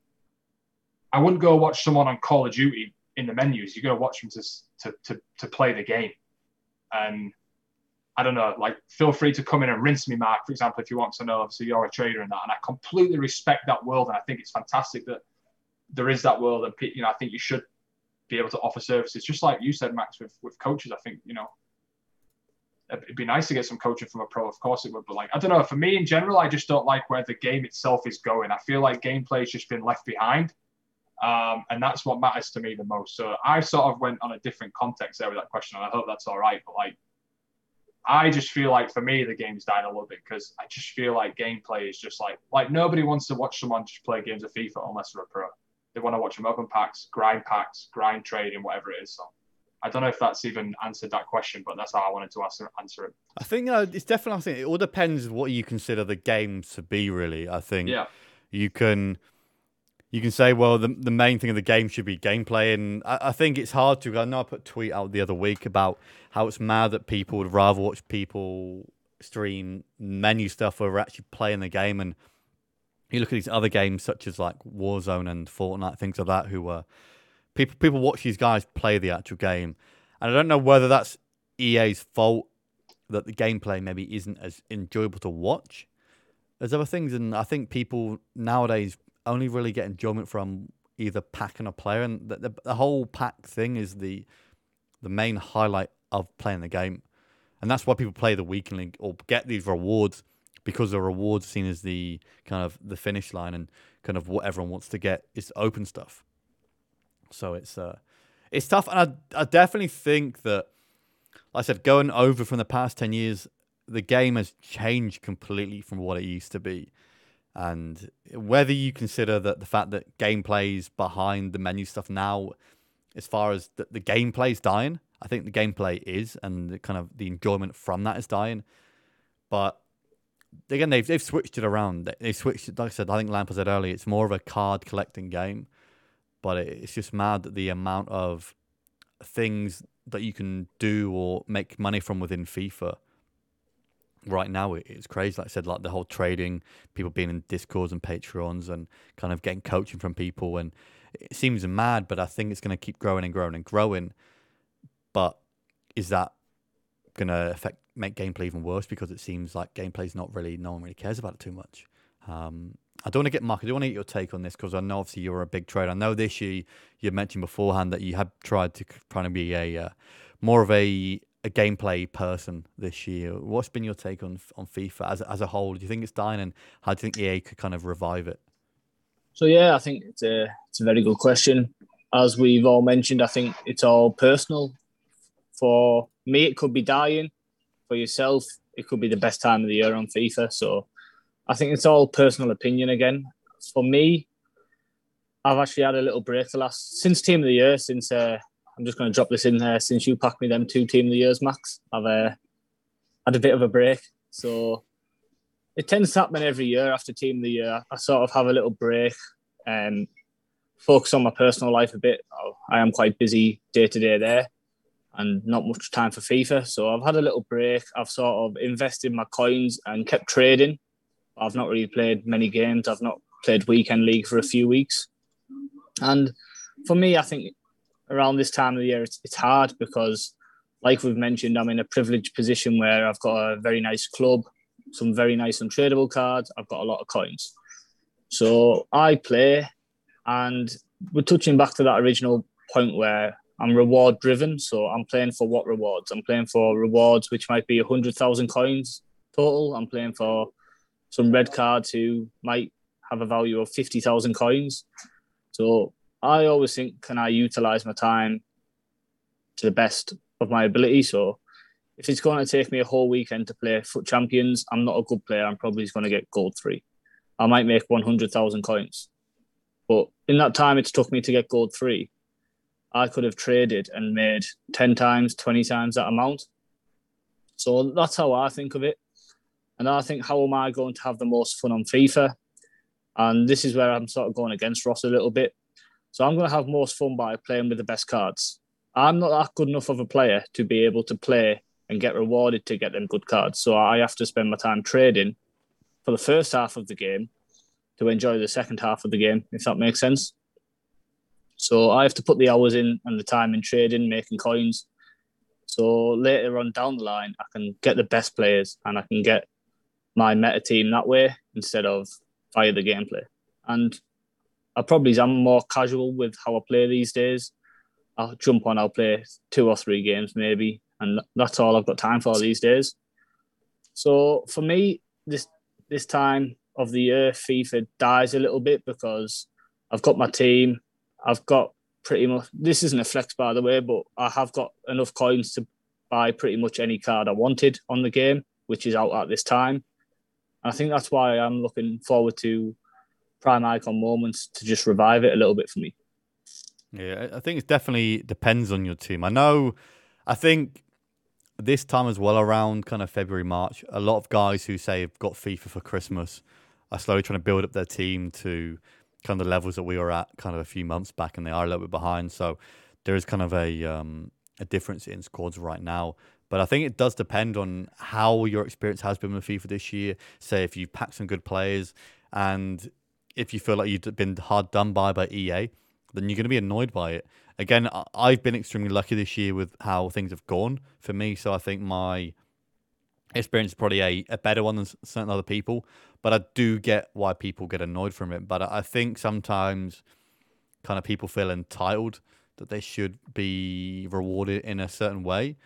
I wouldn't go watch someone on Call of Duty in the menus. You to watch them to, to to to play the game. And I don't know, like feel free to come in and rinse me, Mark, for example, if you want to know. Obviously, you're a trader in that, and I completely respect that world, and I think it's fantastic that there is that world, and you know, I think you should be able to offer services, just like you said, Max, with with coaches. I think you know, it'd be nice to get some coaching from a pro, of course it would, but like I don't know, for me in general, I just don't like where the game itself is going. I feel like gameplay has just been left behind. Um, and that's what matters to me the most. So I sort of went on a different context there with that question, and I hope that's all right. But like, I just feel like for me the game's died a little bit because I just feel like gameplay is just like like nobody wants to watch someone just play games of FIFA unless they're a pro. They want to watch them open packs, grind packs, grind trading, whatever it is. So I don't know if that's even answered that question, but that's how I wanted to answer, answer it. I think uh, it's definitely. I think it all depends what you consider the game to be. Really, I think. Yeah. You can you can say, well, the the main thing of the game should be gameplay, and I, I, think it's hard to. I know I put a tweet out the other week about how it's mad that people would rather watch people stream menu stuff over actually playing the game. And you look at these other games such as like Warzone and Fortnite, things like that, who are people people watch these guys play the actual game, and I don't know whether that's EA's fault that the gameplay maybe isn't as enjoyable to watch as other things, and I think people nowadays only really get enjoyment from either packing a player, and the, the, the whole pack thing is the the main highlight of playing the game, and that's why people play the weekend league or get these rewards because the rewards seen as the kind of the finish line and kind of what everyone wants to get is open stuff. So it's uh it's tough, and I I definitely think that, like I said, going over from the past ten years, the game has changed completely from what it used to be. And whether you consider that the fact that gameplay is behind the menu stuff now, as far as the, the gameplay is dying, I think the gameplay is, and the kind of the enjoyment from that is dying. But again, they've they've switched it around. They switched it, like I said, I think Lampard said earlier, it's more of a card collecting game. But it's just mad that the amount of things that you can do or make money from within FIFA right now it's crazy. Like I said, like the whole trading, people being in discords and patreons, and kind of getting coaching from people, and it seems mad. But I think it's going to keep growing and growing and growing. But is that going to affect make gameplay even worse because it seems like gameplay's not really no one really cares about it too much. Um, I don't want to get Mark. I do want to get your take on this because I know obviously you're a big trader. I know this year you mentioned beforehand that you had tried to try to be a uh, more of a a gameplay person this year. What's been your take on on FIFA as as a whole? Do you think it's dying, and how do you think EA could kind of revive it? So yeah, I think it's a it's a very good question. As we've all mentioned, I think it's all personal. For me, it could be dying. For yourself, it could be the best time of the year on FIFA. So I think it's all personal opinion again. For me, I've actually had a little break the last since Team of the Year since uh, I'm just going to drop this in there since you packed me them two team of the years, Max. I've uh, had a bit of a break, so it tends to happen every year after team of the year. I sort of have a little break and focus on my personal life a bit. I am quite busy day to day there, and not much time for FIFA. So I've had a little break. I've sort of invested my coins and kept trading. I've not really played many games. I've not played weekend league for a few weeks, and for me, I think around this time of the year, it's, it's hard because, like we've mentioned, I'm in a privileged position where I've got a very nice club, some very nice untradeable cards. I've got a lot of coins. So I play, and we're touching back to that original point where I'm reward driven. So I'm playing for what rewards? I'm playing for rewards which might be 100,000 coins total. I'm playing for some red cards who might have a value of 50,000 coins. So I always think, can I utilize my time to the best of my ability? So if it's going to take me a whole weekend to play FUT Champions, I'm not a good player. I'm probably going to get gold three. I might make 100,000 coins. But in that time it's took me to get gold three, I could have traded and made 10 times, 20 times that amount. So that's how I think of it. And I think, how am I going to have the most fun on FIFA? And this is where I'm sort of going against Ross a little bit. So I'm going to have most fun by playing with the best cards. I'm not that good enough of a player to be able to play and get rewarded to get them good cards. So I have to spend my time trading for the first half of the game to enjoy the second half of the game, if that makes sense. So I have to put the hours in and the time in trading, making coins. So later on down the line, I can get the best players and I can get my meta team that way instead of via the gameplay. And I probably am more casual with how I play these days. I'll jump on, I'll play two or three games maybe, and that's all I've got time for these days. So for me, this this time of the year, FIFA dies a little bit because I've got my team. I've got pretty much. This isn't a flex, by the way, but I have got enough coins to buy pretty much any card I wanted on the game, which is out at this time. And I think that's why I'm looking forward to prime icon moments to just revive it a little bit for me. Yeah, I think it definitely depends on your team. I know, I think this time as well, around kind of February, March, a lot of guys who say have got FIFA for Christmas are slowly trying to build up their team to kind of the levels that we were at kind of a few months back, and they are a little bit behind. So there is kind of a um, a difference in squads right now. But I think it does depend on how your experience has been with FIFA this year. Say if you've packed some good players and if you feel like you've been hard done by by EA, then you're going to be annoyed by it. Again, I've been extremely lucky this year with how things have gone for me. So I think my experience is probably a, a better one than certain other people. But I do get why people get annoyed from it. But I think sometimes kind of people feel entitled that they should be rewarded in a certain way.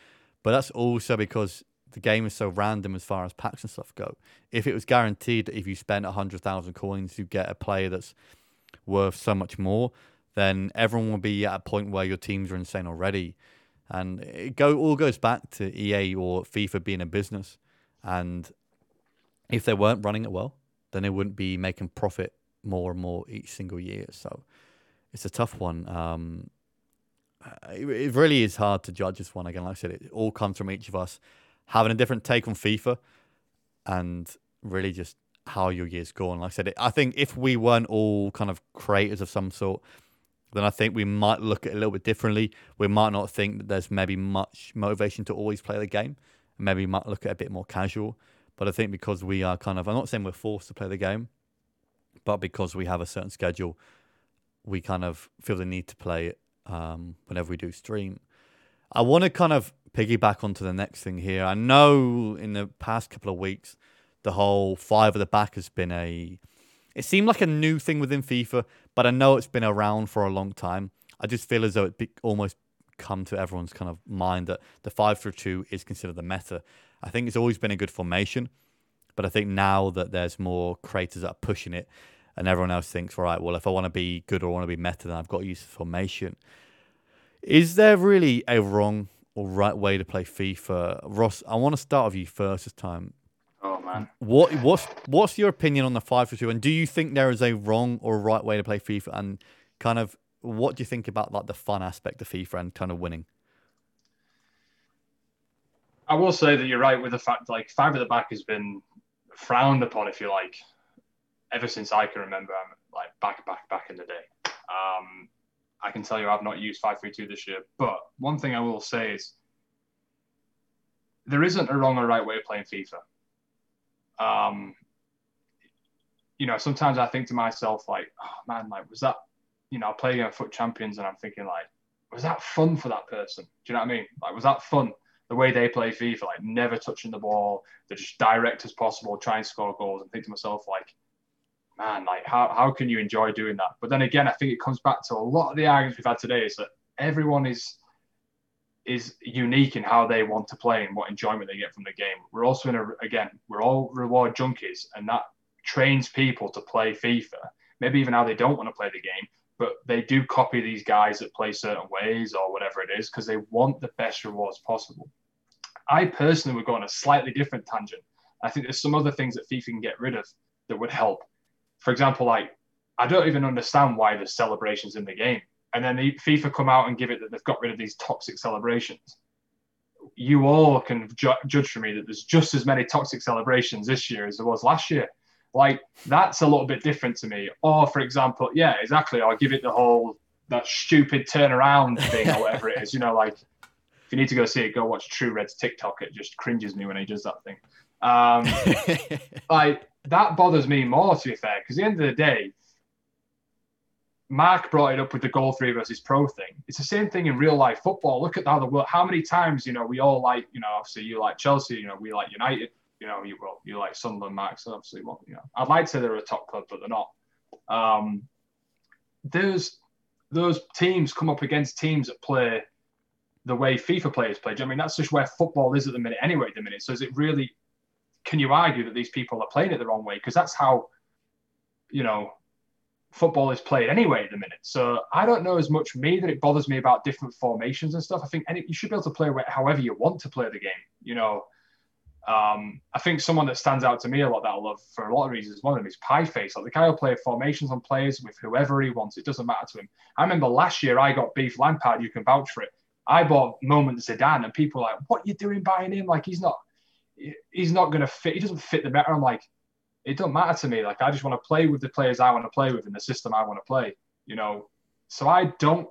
But that's also because the game is so random as far as packs and stuff go. If it was guaranteed that if you spent a hundred thousand coins, you get a player that's worth so much more, then everyone will be at a point where your teams are insane already. And it go all goes back to EA or FIFA being a business. And if they weren't running it well, then they wouldn't be making profit more and more each single year. So it's a tough one. Um, it, it really is hard to judge this one. Again, like I said, it all comes from each of us having a different take on FIFA and really just how your year's gone. Like I said, I think if we weren't all kind of creators of some sort, then I think we might look at it a little bit differently. We might not think that there's maybe much motivation to always play the game. Maybe we might look at it a bit more casual. But I think because we are kind of, I'm not saying we're forced to play the game, but because we have a certain schedule, we kind of feel the need to play it um, whenever we do stream. I want to kind of piggyback onto the next thing here. I know in the past couple of weeks, the whole five at the back has been a. It seemed like a new thing within FIFA, but I know it's been around for a long time. I just feel as though it be, almost come to everyone's kind of mind that the five through two is considered the meta. I think it's always been a good formation, but I think now that there's more creators that are pushing it, and everyone else thinks, right, well, if I want to be good or want to be meta, then I've got to use the formation. Is there really a wrong or right way to play FIFA? Ross, I want to start with you first this time. Oh man. What what's what's your opinion on the five for two? And do you think there is a wrong or right way to play FIFA? And kind of what do you think about like the fun aspect of FIFA and kind of winning? I will say that you're right with the fact like five at the back has been frowned upon, if you like, ever since I can remember. I'm like back, back, back in the day. Um, I can tell you I've not used five three two this year, but one thing I will say is there isn't a wrong or right way of playing FIFA. Um, you know, sometimes I think to myself like, oh man, like was that, you know, playing against FUT champions, and I'm thinking like, was that fun for that person? Do you know what I mean? Like, was that fun? The way they play FIFA, like never touching the ball, they're just direct as possible, try and score goals, and think to myself like, man, like how, how can you enjoy doing that? But then again, I think it comes back to a lot of the arguments we've had today is that everyone is is unique in how they want to play and what enjoyment they get from the game. We're also in a again, we're all reward junkies, and that trains people to play FIFA. Maybe even how they don't want to play the game, but they do copy these guys that play certain ways or whatever it is because they want the best rewards possible. I personally would go on a slightly different tangent. I think there's some other things that FIFA can get rid of that would help. For example, like I don't even understand why there's celebrations in the game and then the FIFA come out and give it that they've got rid of these toxic celebrations. You all can ju- judge for me that there's just as many toxic celebrations this year as there was last year. Like that's a little bit different to me. Or for example, yeah, exactly. I'll give it the whole that stupid turnaround thing or whatever it is. You know, like if you need to go see it, go watch True Red's TikTok. It just cringes me when he does that thing. Um, like that bothers me more, to be fair, because at the end of the day, Mark brought it up with the goal three versus pro thing. It's the same thing in real life football. Look at how the world, how many times, you know, we all like, you know, obviously you like Chelsea, you know, we like United, you know, you well, you like Sunderland, Mark, so obviously, well, you know, I'd like to say they're a top club, but they're not. Um, those teams come up against teams that play the way FIFA players play. I mean, that's just where football is at the minute anyway, at the minute. So is it really, can you argue that these people are playing it the wrong way? Because that's how, you know, football is played anyway at the minute. So I don't know as much me that it bothers me about different formations and stuff. I think any, you should be able to play however you want to play the game. You know, um, I think someone that stands out to me a lot that I love for a lot of reasons. One of them is Pie Face. Like the guy will play formations on players with whoever he wants. It doesn't matter to him. I remember last year I got Beef Lampard. You can vouch for it. I bought Moment Zidane, and people are like, "What are you doing buying him? Like he's not, he's not going to fit. He doesn't fit the meta." I'm like, it don't matter to me. Like I just want to play with the players I want to play with in the system I want to play. You know, so I don't.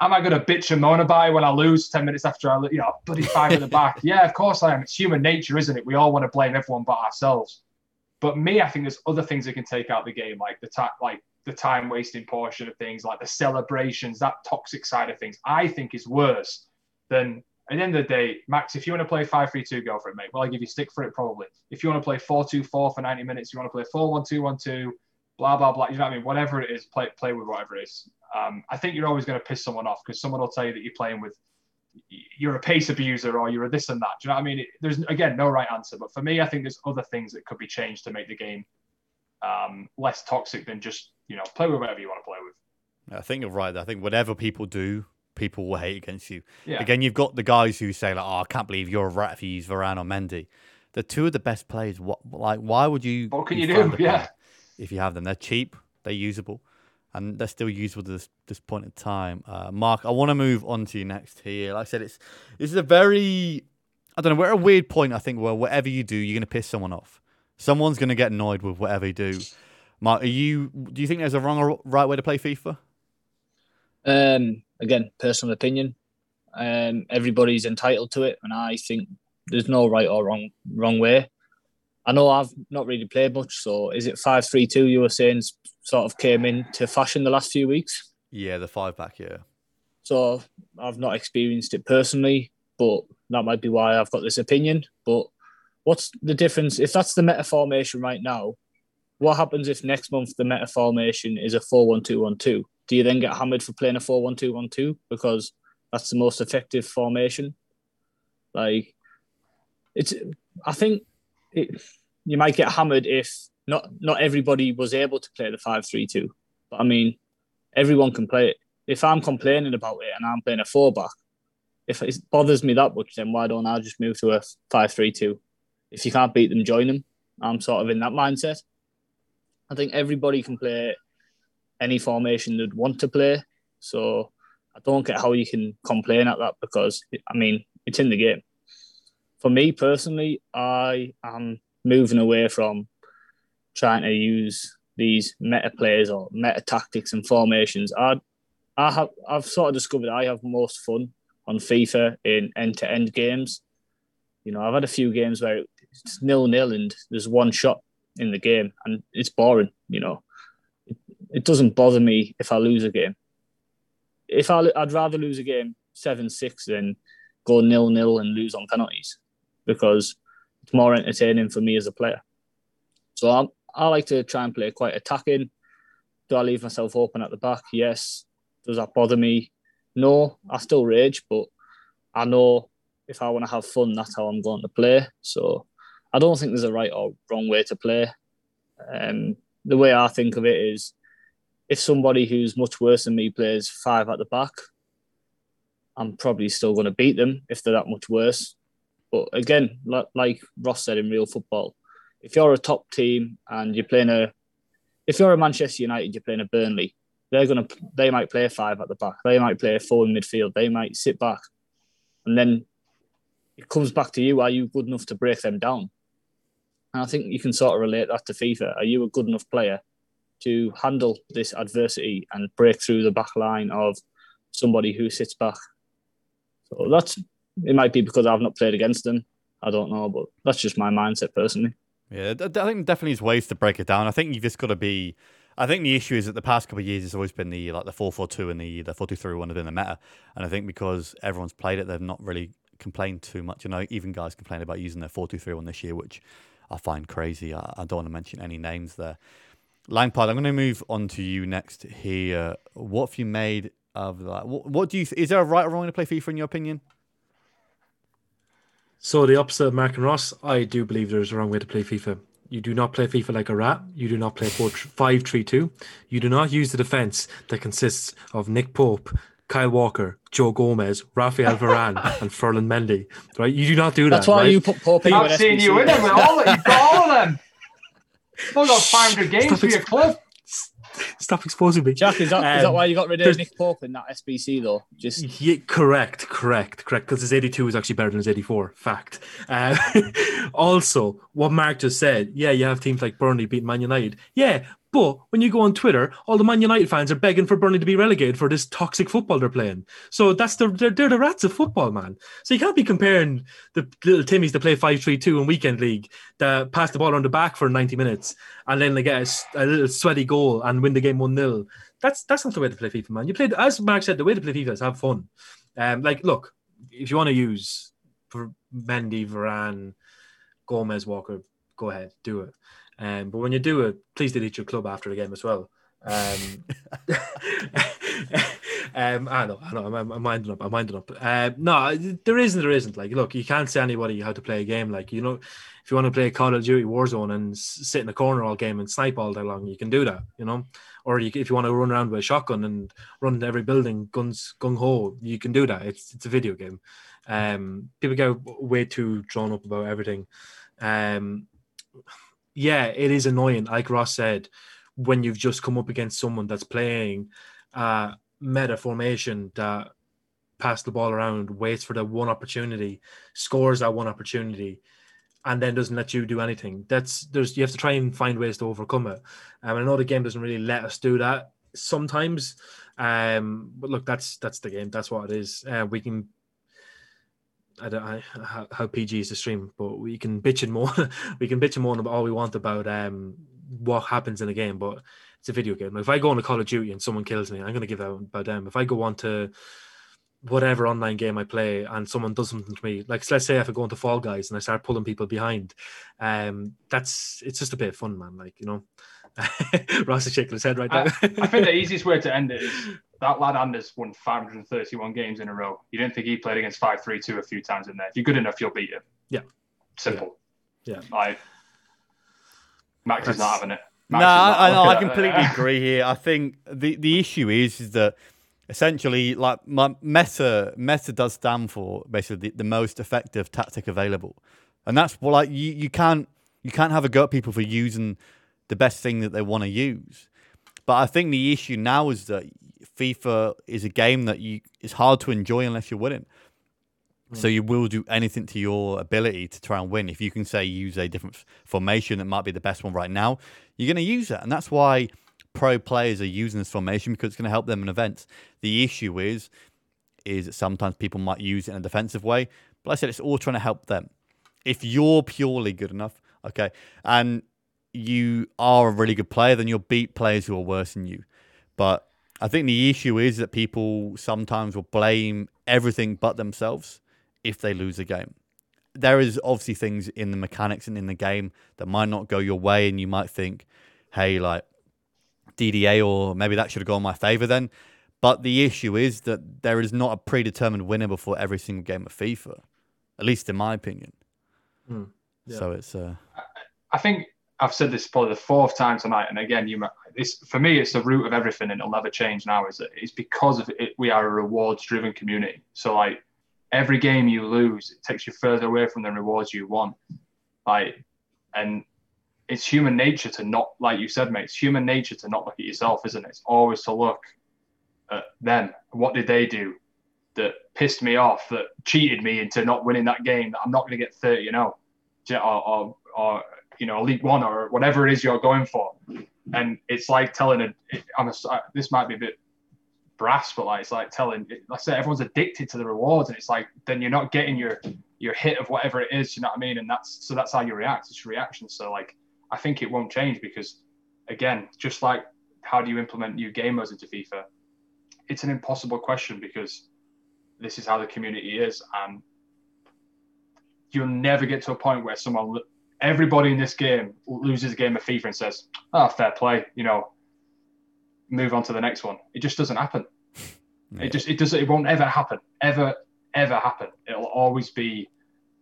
Am I going to bitch and moan about when I lose ten minutes after I, you know, bloody five in the back? Yeah, of course I am. It's human nature, isn't it? We all want to blame everyone but ourselves. But me, I think there's other things that can take out the game, like the time, like the time wasting portion of things, like the celebrations, that toxic side of things. I think is worse than at the end of the day, Max, if you want to play 5 3 2, go for it, mate. Well, I give you stick for it probably. If you want to play 4 2 4 for 90 minutes, you want to play 4 1 2 1 2, blah, blah, blah. You know what I mean? Whatever it is, play, play with whatever it is. Um, I think you're always going to piss someone off because someone will tell you that you're playing with, you're a pace abuser or you're a this and that. Do you know what I mean? It, there's, again, no right answer. But for me, I think there's other things that could be changed to make the game um, less toxic than just, you know, play with whatever you want to play with. I think you're right. I think whatever people do people will hate against you. Yeah. Again, you've got the guys who say like, "Oh, I can't believe you're a rat if you use Varane or Mendy." They're two of the best players. What like why would you? What can you do? Yeah. If you have them, they're cheap, they're usable, and they're still usable to this this point in time. Uh, Mark, I want to move on to you next here. Like I said, it's this is a very I don't know. We're at a weird point. I think where whatever you do, you're going to piss someone off. Someone's going to get annoyed with whatever you do. Mark, are you? Do you think there's a wrong or right way to play FIFA? Um, again, personal opinion. Um, everybody's entitled to it, and I think there's no right or wrong wrong way. I know I've not really played much, so is it five three two? You were saying sort of came into fashion the last few weeks. Yeah, the five back. Yeah. So I've not experienced it personally, but that might be why I've got this opinion. But what's the difference if that's the meta formation right now? What happens if next month the meta formation is a four one two one two? Do you then get hammered for playing a four one two one two because that's the most effective formation? Like, it's. I think it, you might get hammered if not not everybody was able to play the five three two. But I mean, everyone can play it. If I'm complaining about it and I'm playing a four back, if it bothers me that much, then why don't I just move to a five three two? If you can't beat them, join them. I'm sort of in that mindset. I think everybody can play any formation they'd want to play. So I don't get how you can complain at that because I mean it's in the game. For me personally, I am moving away from trying to use these meta players or meta tactics and formations. I I have I've sort of discovered I have most fun on FIFA in end to end games. You know, I've had a few games where it's nil nil and there's one shot in the game and it's boring. You know, it, doesn't bother me if I lose a game. If I, I'd rather lose a game seven six than go nil nil and lose on penalties because it's more entertaining for me as a player. So I I like to try and play quite attacking. Do I leave myself open at the back? Yes. Does that bother me? No. I still rage, but I know if I want to have fun, that's how I'm going to play. So I don't think there's a right or wrong way to play. Um, the way I think of it is if somebody who's much worse than me plays five at the back, I'm probably still going to beat them if they're that much worse. But again, like Ross said in real football, if you're a top team and you're playing a, if you're a Manchester United, you're playing a Burnley, they're gonna, they might play five at the back, they might play four in midfield, they might sit back, and then it comes back to you: Are you good enough to break them down? And I think you can sort of relate that to FIFA. Are you a good enough player to handle this adversity and break through the back line of somebody who sits back? So that's it. Might be because I've not played against them. I don't know, but that's just my mindset personally. Yeah, I think definitely is ways to break it down. I think you've just got to be. I think the issue is that the past couple of years it's always been the like the four four two and the the four two three one have been the meta, and I think because everyone's played it, they've not really complained too much. You know, even guys complain about using their four two three one this year, which I find crazy. I, I don't want to mention any names there. Lampard, I'm going to move on to you next here. What have you made of that? What, what do you? Is there a right or wrong way to play FIFA in your opinion? So the opposite of Mark and Ross, I do believe there's a wrong way to play FIFA. You do not play FIFA like a rat. You do not play 4 5 3 2. You do not use the defense that consists of Nick Pope, Kyle Walker, Joe Gomez, Rafael Varane, and Ferland Mendy. Right? You do not do that. That's why right? you put Pope in. I've seen you in them with all, you've got all of them. I've got 500 games Stop for your club. Stop exposing me. Jack, is that, um, is that um, why you got rid of Nick Pope in that SBC though? Just yeah, correct, correct, correct. Because his 82 is actually better than his 84. Fact. Uh, also, what Mark just said. Yeah, you have teams like Burnley beat Man United. Yeah, but when you go on Twitter, all the Man United fans are begging for Burnley to be relegated for this toxic football they're playing. So that's the they're, they're the rats of football, man. So you can't be comparing the little Timmies that play five three two in weekend league that pass the ball on the back for ninety minutes and then they get a, a little sweaty goal and win the game one 0 That's that's not the way to play FIFA, man. You play as Mark said, the way to play FIFA is have fun. Um, like look, if you want to use Mendy, Varane, Gomez, Walker, go ahead, do it. Um, but when you do it, please delete your club after the game as well. Um, um, I know, I know, I'm, I'm minding up, I'm minding up. Uh, no, there isn't, there isn't. Like, look, you can't say anybody how to play a game. Like, you know, if you want to play Call of Duty Warzone and sit in a corner all game and snipe all day long, you can do that, you know. Or you, if you want to run around with a shotgun and run into every building, guns gung ho, you can do that. It's it's a video game. Um, people get way too drawn up about everything. Um, yeah, it is annoying. Like Ross said, when you've just come up against someone that's playing uh, meta formation that pass the ball around, waits for the one opportunity, scores that one opportunity, and then doesn't let you do anything. That's there's you have to try and find ways to overcome it. Um, I know the game doesn't really let us do that sometimes, um, but look, that's that's the game. That's what it is. Uh, we can I don't I, how, how PG is the stream, but we can bitch and more. we can bitch and moan about all we want about um what happens in a game, but it's a video game. If I go on a Call of Duty and someone kills me, I'm gonna give out about them. If I go on to whatever online game I play and someone does something to me, like let's say if I go into Fall Guys and I start pulling people behind, um, that's it's just a bit of fun, man. Like you know, Ross is shaking his head right now. I, I think the easiest way to end it is that lad Anders won 531 games in a row. You didn't think he played against 532 a few times in there. If you're good enough, you'll beat him. Yeah. Simple. Yeah. Like, Max is not having it. No, Max is not I, I, I looking at- completely agree here. I think the, the issue is is that essentially, like my meta meta does stand for basically the, the most effective tactic available, and that's what like you, you can't you can't have a go at people for using the best thing that they want to use. But I think the issue now is that FIFA is a game that you it's hard to enjoy unless you're winning. So hmm. you will do anything to your ability to try and win. If you can say use a different formation that might be the best one right now, you're going to use it, and that's why pro players are using this formation because it's going to help them in events. The issue is, is that sometimes people might use it in a defensive way, but like I said it's all trying to help them. If you're purely good enough, okay, and you are a really good player, then you'll beat players who are worse than you. But I think the issue is that people sometimes will blame everything but themselves if they lose a game. There is obviously things in the mechanics and in the game that might not go your way, and you might think, hey, like DDA, or maybe that should have gone my favor then. But the issue is that there is not a predetermined winner before every single game of FIFA, at least in my opinion. Hmm, yeah. So it's uh, I think I've said this probably the fourth time tonight, and again, you, it's for me, it's the root of everything, and it'll never change. Now is it's because of it, we are a rewards-driven community. So like every game you lose, it takes you further away from the rewards you want. Like, and it's human nature to not, like you said, mate. It's human nature to not look at yourself, isn't it? It's always to look at them. What did they do that pissed me off? That cheated me into not winning that game? That I'm not going to get 30 you know, or, or, or you know, League One or whatever it is you're going for. And it's like telling a, a, this might be a bit brass, but like it's like telling, like I said, everyone's addicted to the rewards, and it's like then you're not getting your your hit of whatever it is. You know what I mean? And that's so that's how you react. It's your reaction. So like I think it won't change because again, just like how do you implement new game modes into FIFA? It's an impossible question because this is how the community is, and you'll never get to a point where someone everybody in this game loses a game of FIFA and says, "Oh, fair play," you know, move on to the next one. It just doesn't happen. Yeah. It just it does it won't ever happen. Ever ever happen. It'll always be,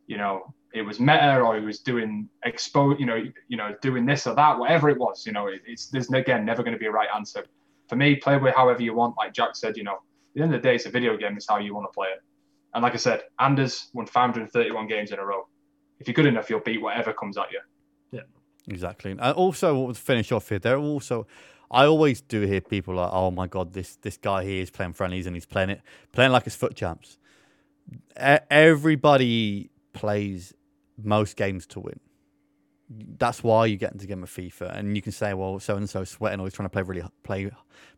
you know, it was meta or he was doing expo, you know, you know, doing this or that, whatever it was. You know, it, it's there's again never going to be a right answer. For me, play with however you want. Like Jack said, you know, at the end of the day, it's a video game. It's how you want to play it. And like I said, Anders won 531 games in a row. If you're good enough, you'll beat whatever comes at you. Yeah, exactly. And also, to finish off here, there are also, I always do hear people like, "Oh my god, this this guy here is playing friendlies and he's playing it, playing like his FUT champs." E- everybody plays most games to win. That's why you get into game of FIFA, and you can say, "Well, so and so sweating, always trying to play really play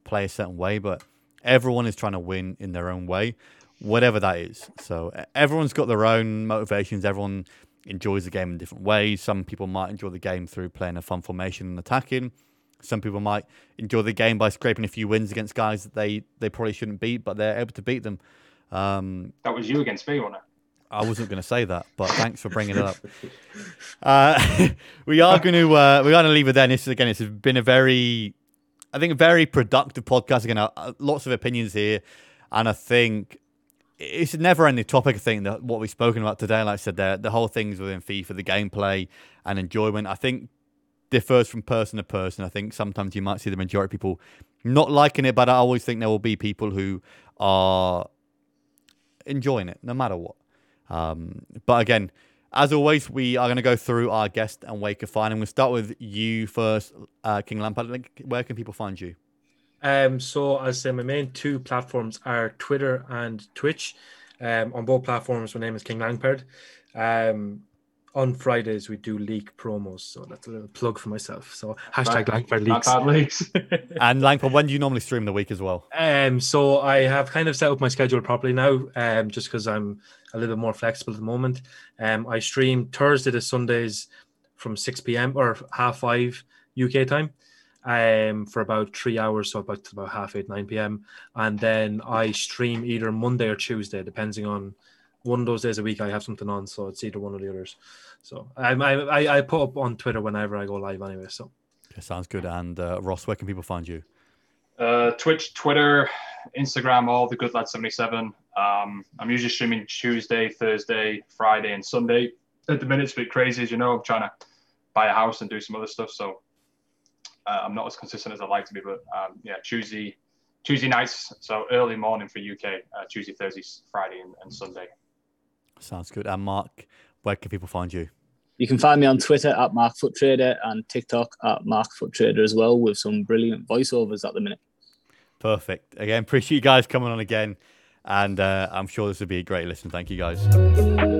play a certain way," but everyone is trying to win in their own way, whatever that is. So everyone's got their own motivations. Everyone enjoys the game in different ways. Some people might enjoy the game through playing a fun formation and attacking. Some people might enjoy the game by scraping a few wins against guys that they, they probably shouldn't beat, but they're able to beat them. Um, That was you against me, wasn't it? I wasn't going to say that, but thanks for bringing it up. Uh, we are going to uh, we're going to leave it there. And This is again, it's been a very, I think, a very productive podcast. Again, uh, uh, lots of opinions here, and I think it's a never-ending topic. I think that what we've spoken about today, like I said, there, the whole things within FIFA, the gameplay and enjoyment, I think differs from person to person. I think sometimes you might see the majority of people not liking it, but I always think there will be people who are enjoying it, no matter what. Um, but again, as always, we are going to go through our guest and wake Waker find, and we'll start with you first, uh, King Lampard. Where can people find you? Um, so as I say, my main two platforms are Twitter and Twitch. Um, on both platforms, my name is King Lampard. Um, on Fridays we do leak promos, so that's a little plug for myself. So hashtag Right. Lampard leaks. bad leaks. And Lampard, when do you normally stream the week as well? Um, so I have kind of set up my schedule properly now, um, just because I'm a little bit more flexible at the moment. Um, I stream Thursday to Sundays from 6 p.m. or half five UK time, um, for about three hours, so about about half eight, 9 p.m. And then I stream either Monday or Tuesday, depending on one of those days a week I have something on, so it's either one or the others. So I I, I- I put up on Twitter whenever I go live anyway. So Okay, sounds good. And uh, Ross, where can people find you? Uh, Twitch, Twitter, Instagram, all the Good Lad 77. Um, I'm usually streaming Tuesday, Thursday, Friday, and Sunday. At the minute, it's a bit crazy, as you know. I'm trying to buy a house and do some other stuff, so uh, I'm not as consistent as I'd like to be. But um, yeah, Tuesday, Tuesday nights, so early morning for UK. Uh, Tuesday, Thursday, Friday, and, and Sunday. Sounds good. And Mark, where can people find you? You can find me on Twitter at Mark FUT Trader and TikTok at Mark FUT Trader as well, with some brilliant voiceovers at the minute. Perfect. Again, appreciate you guys coming on again. And uh, I'm sure this will be a great listen. Thank you guys.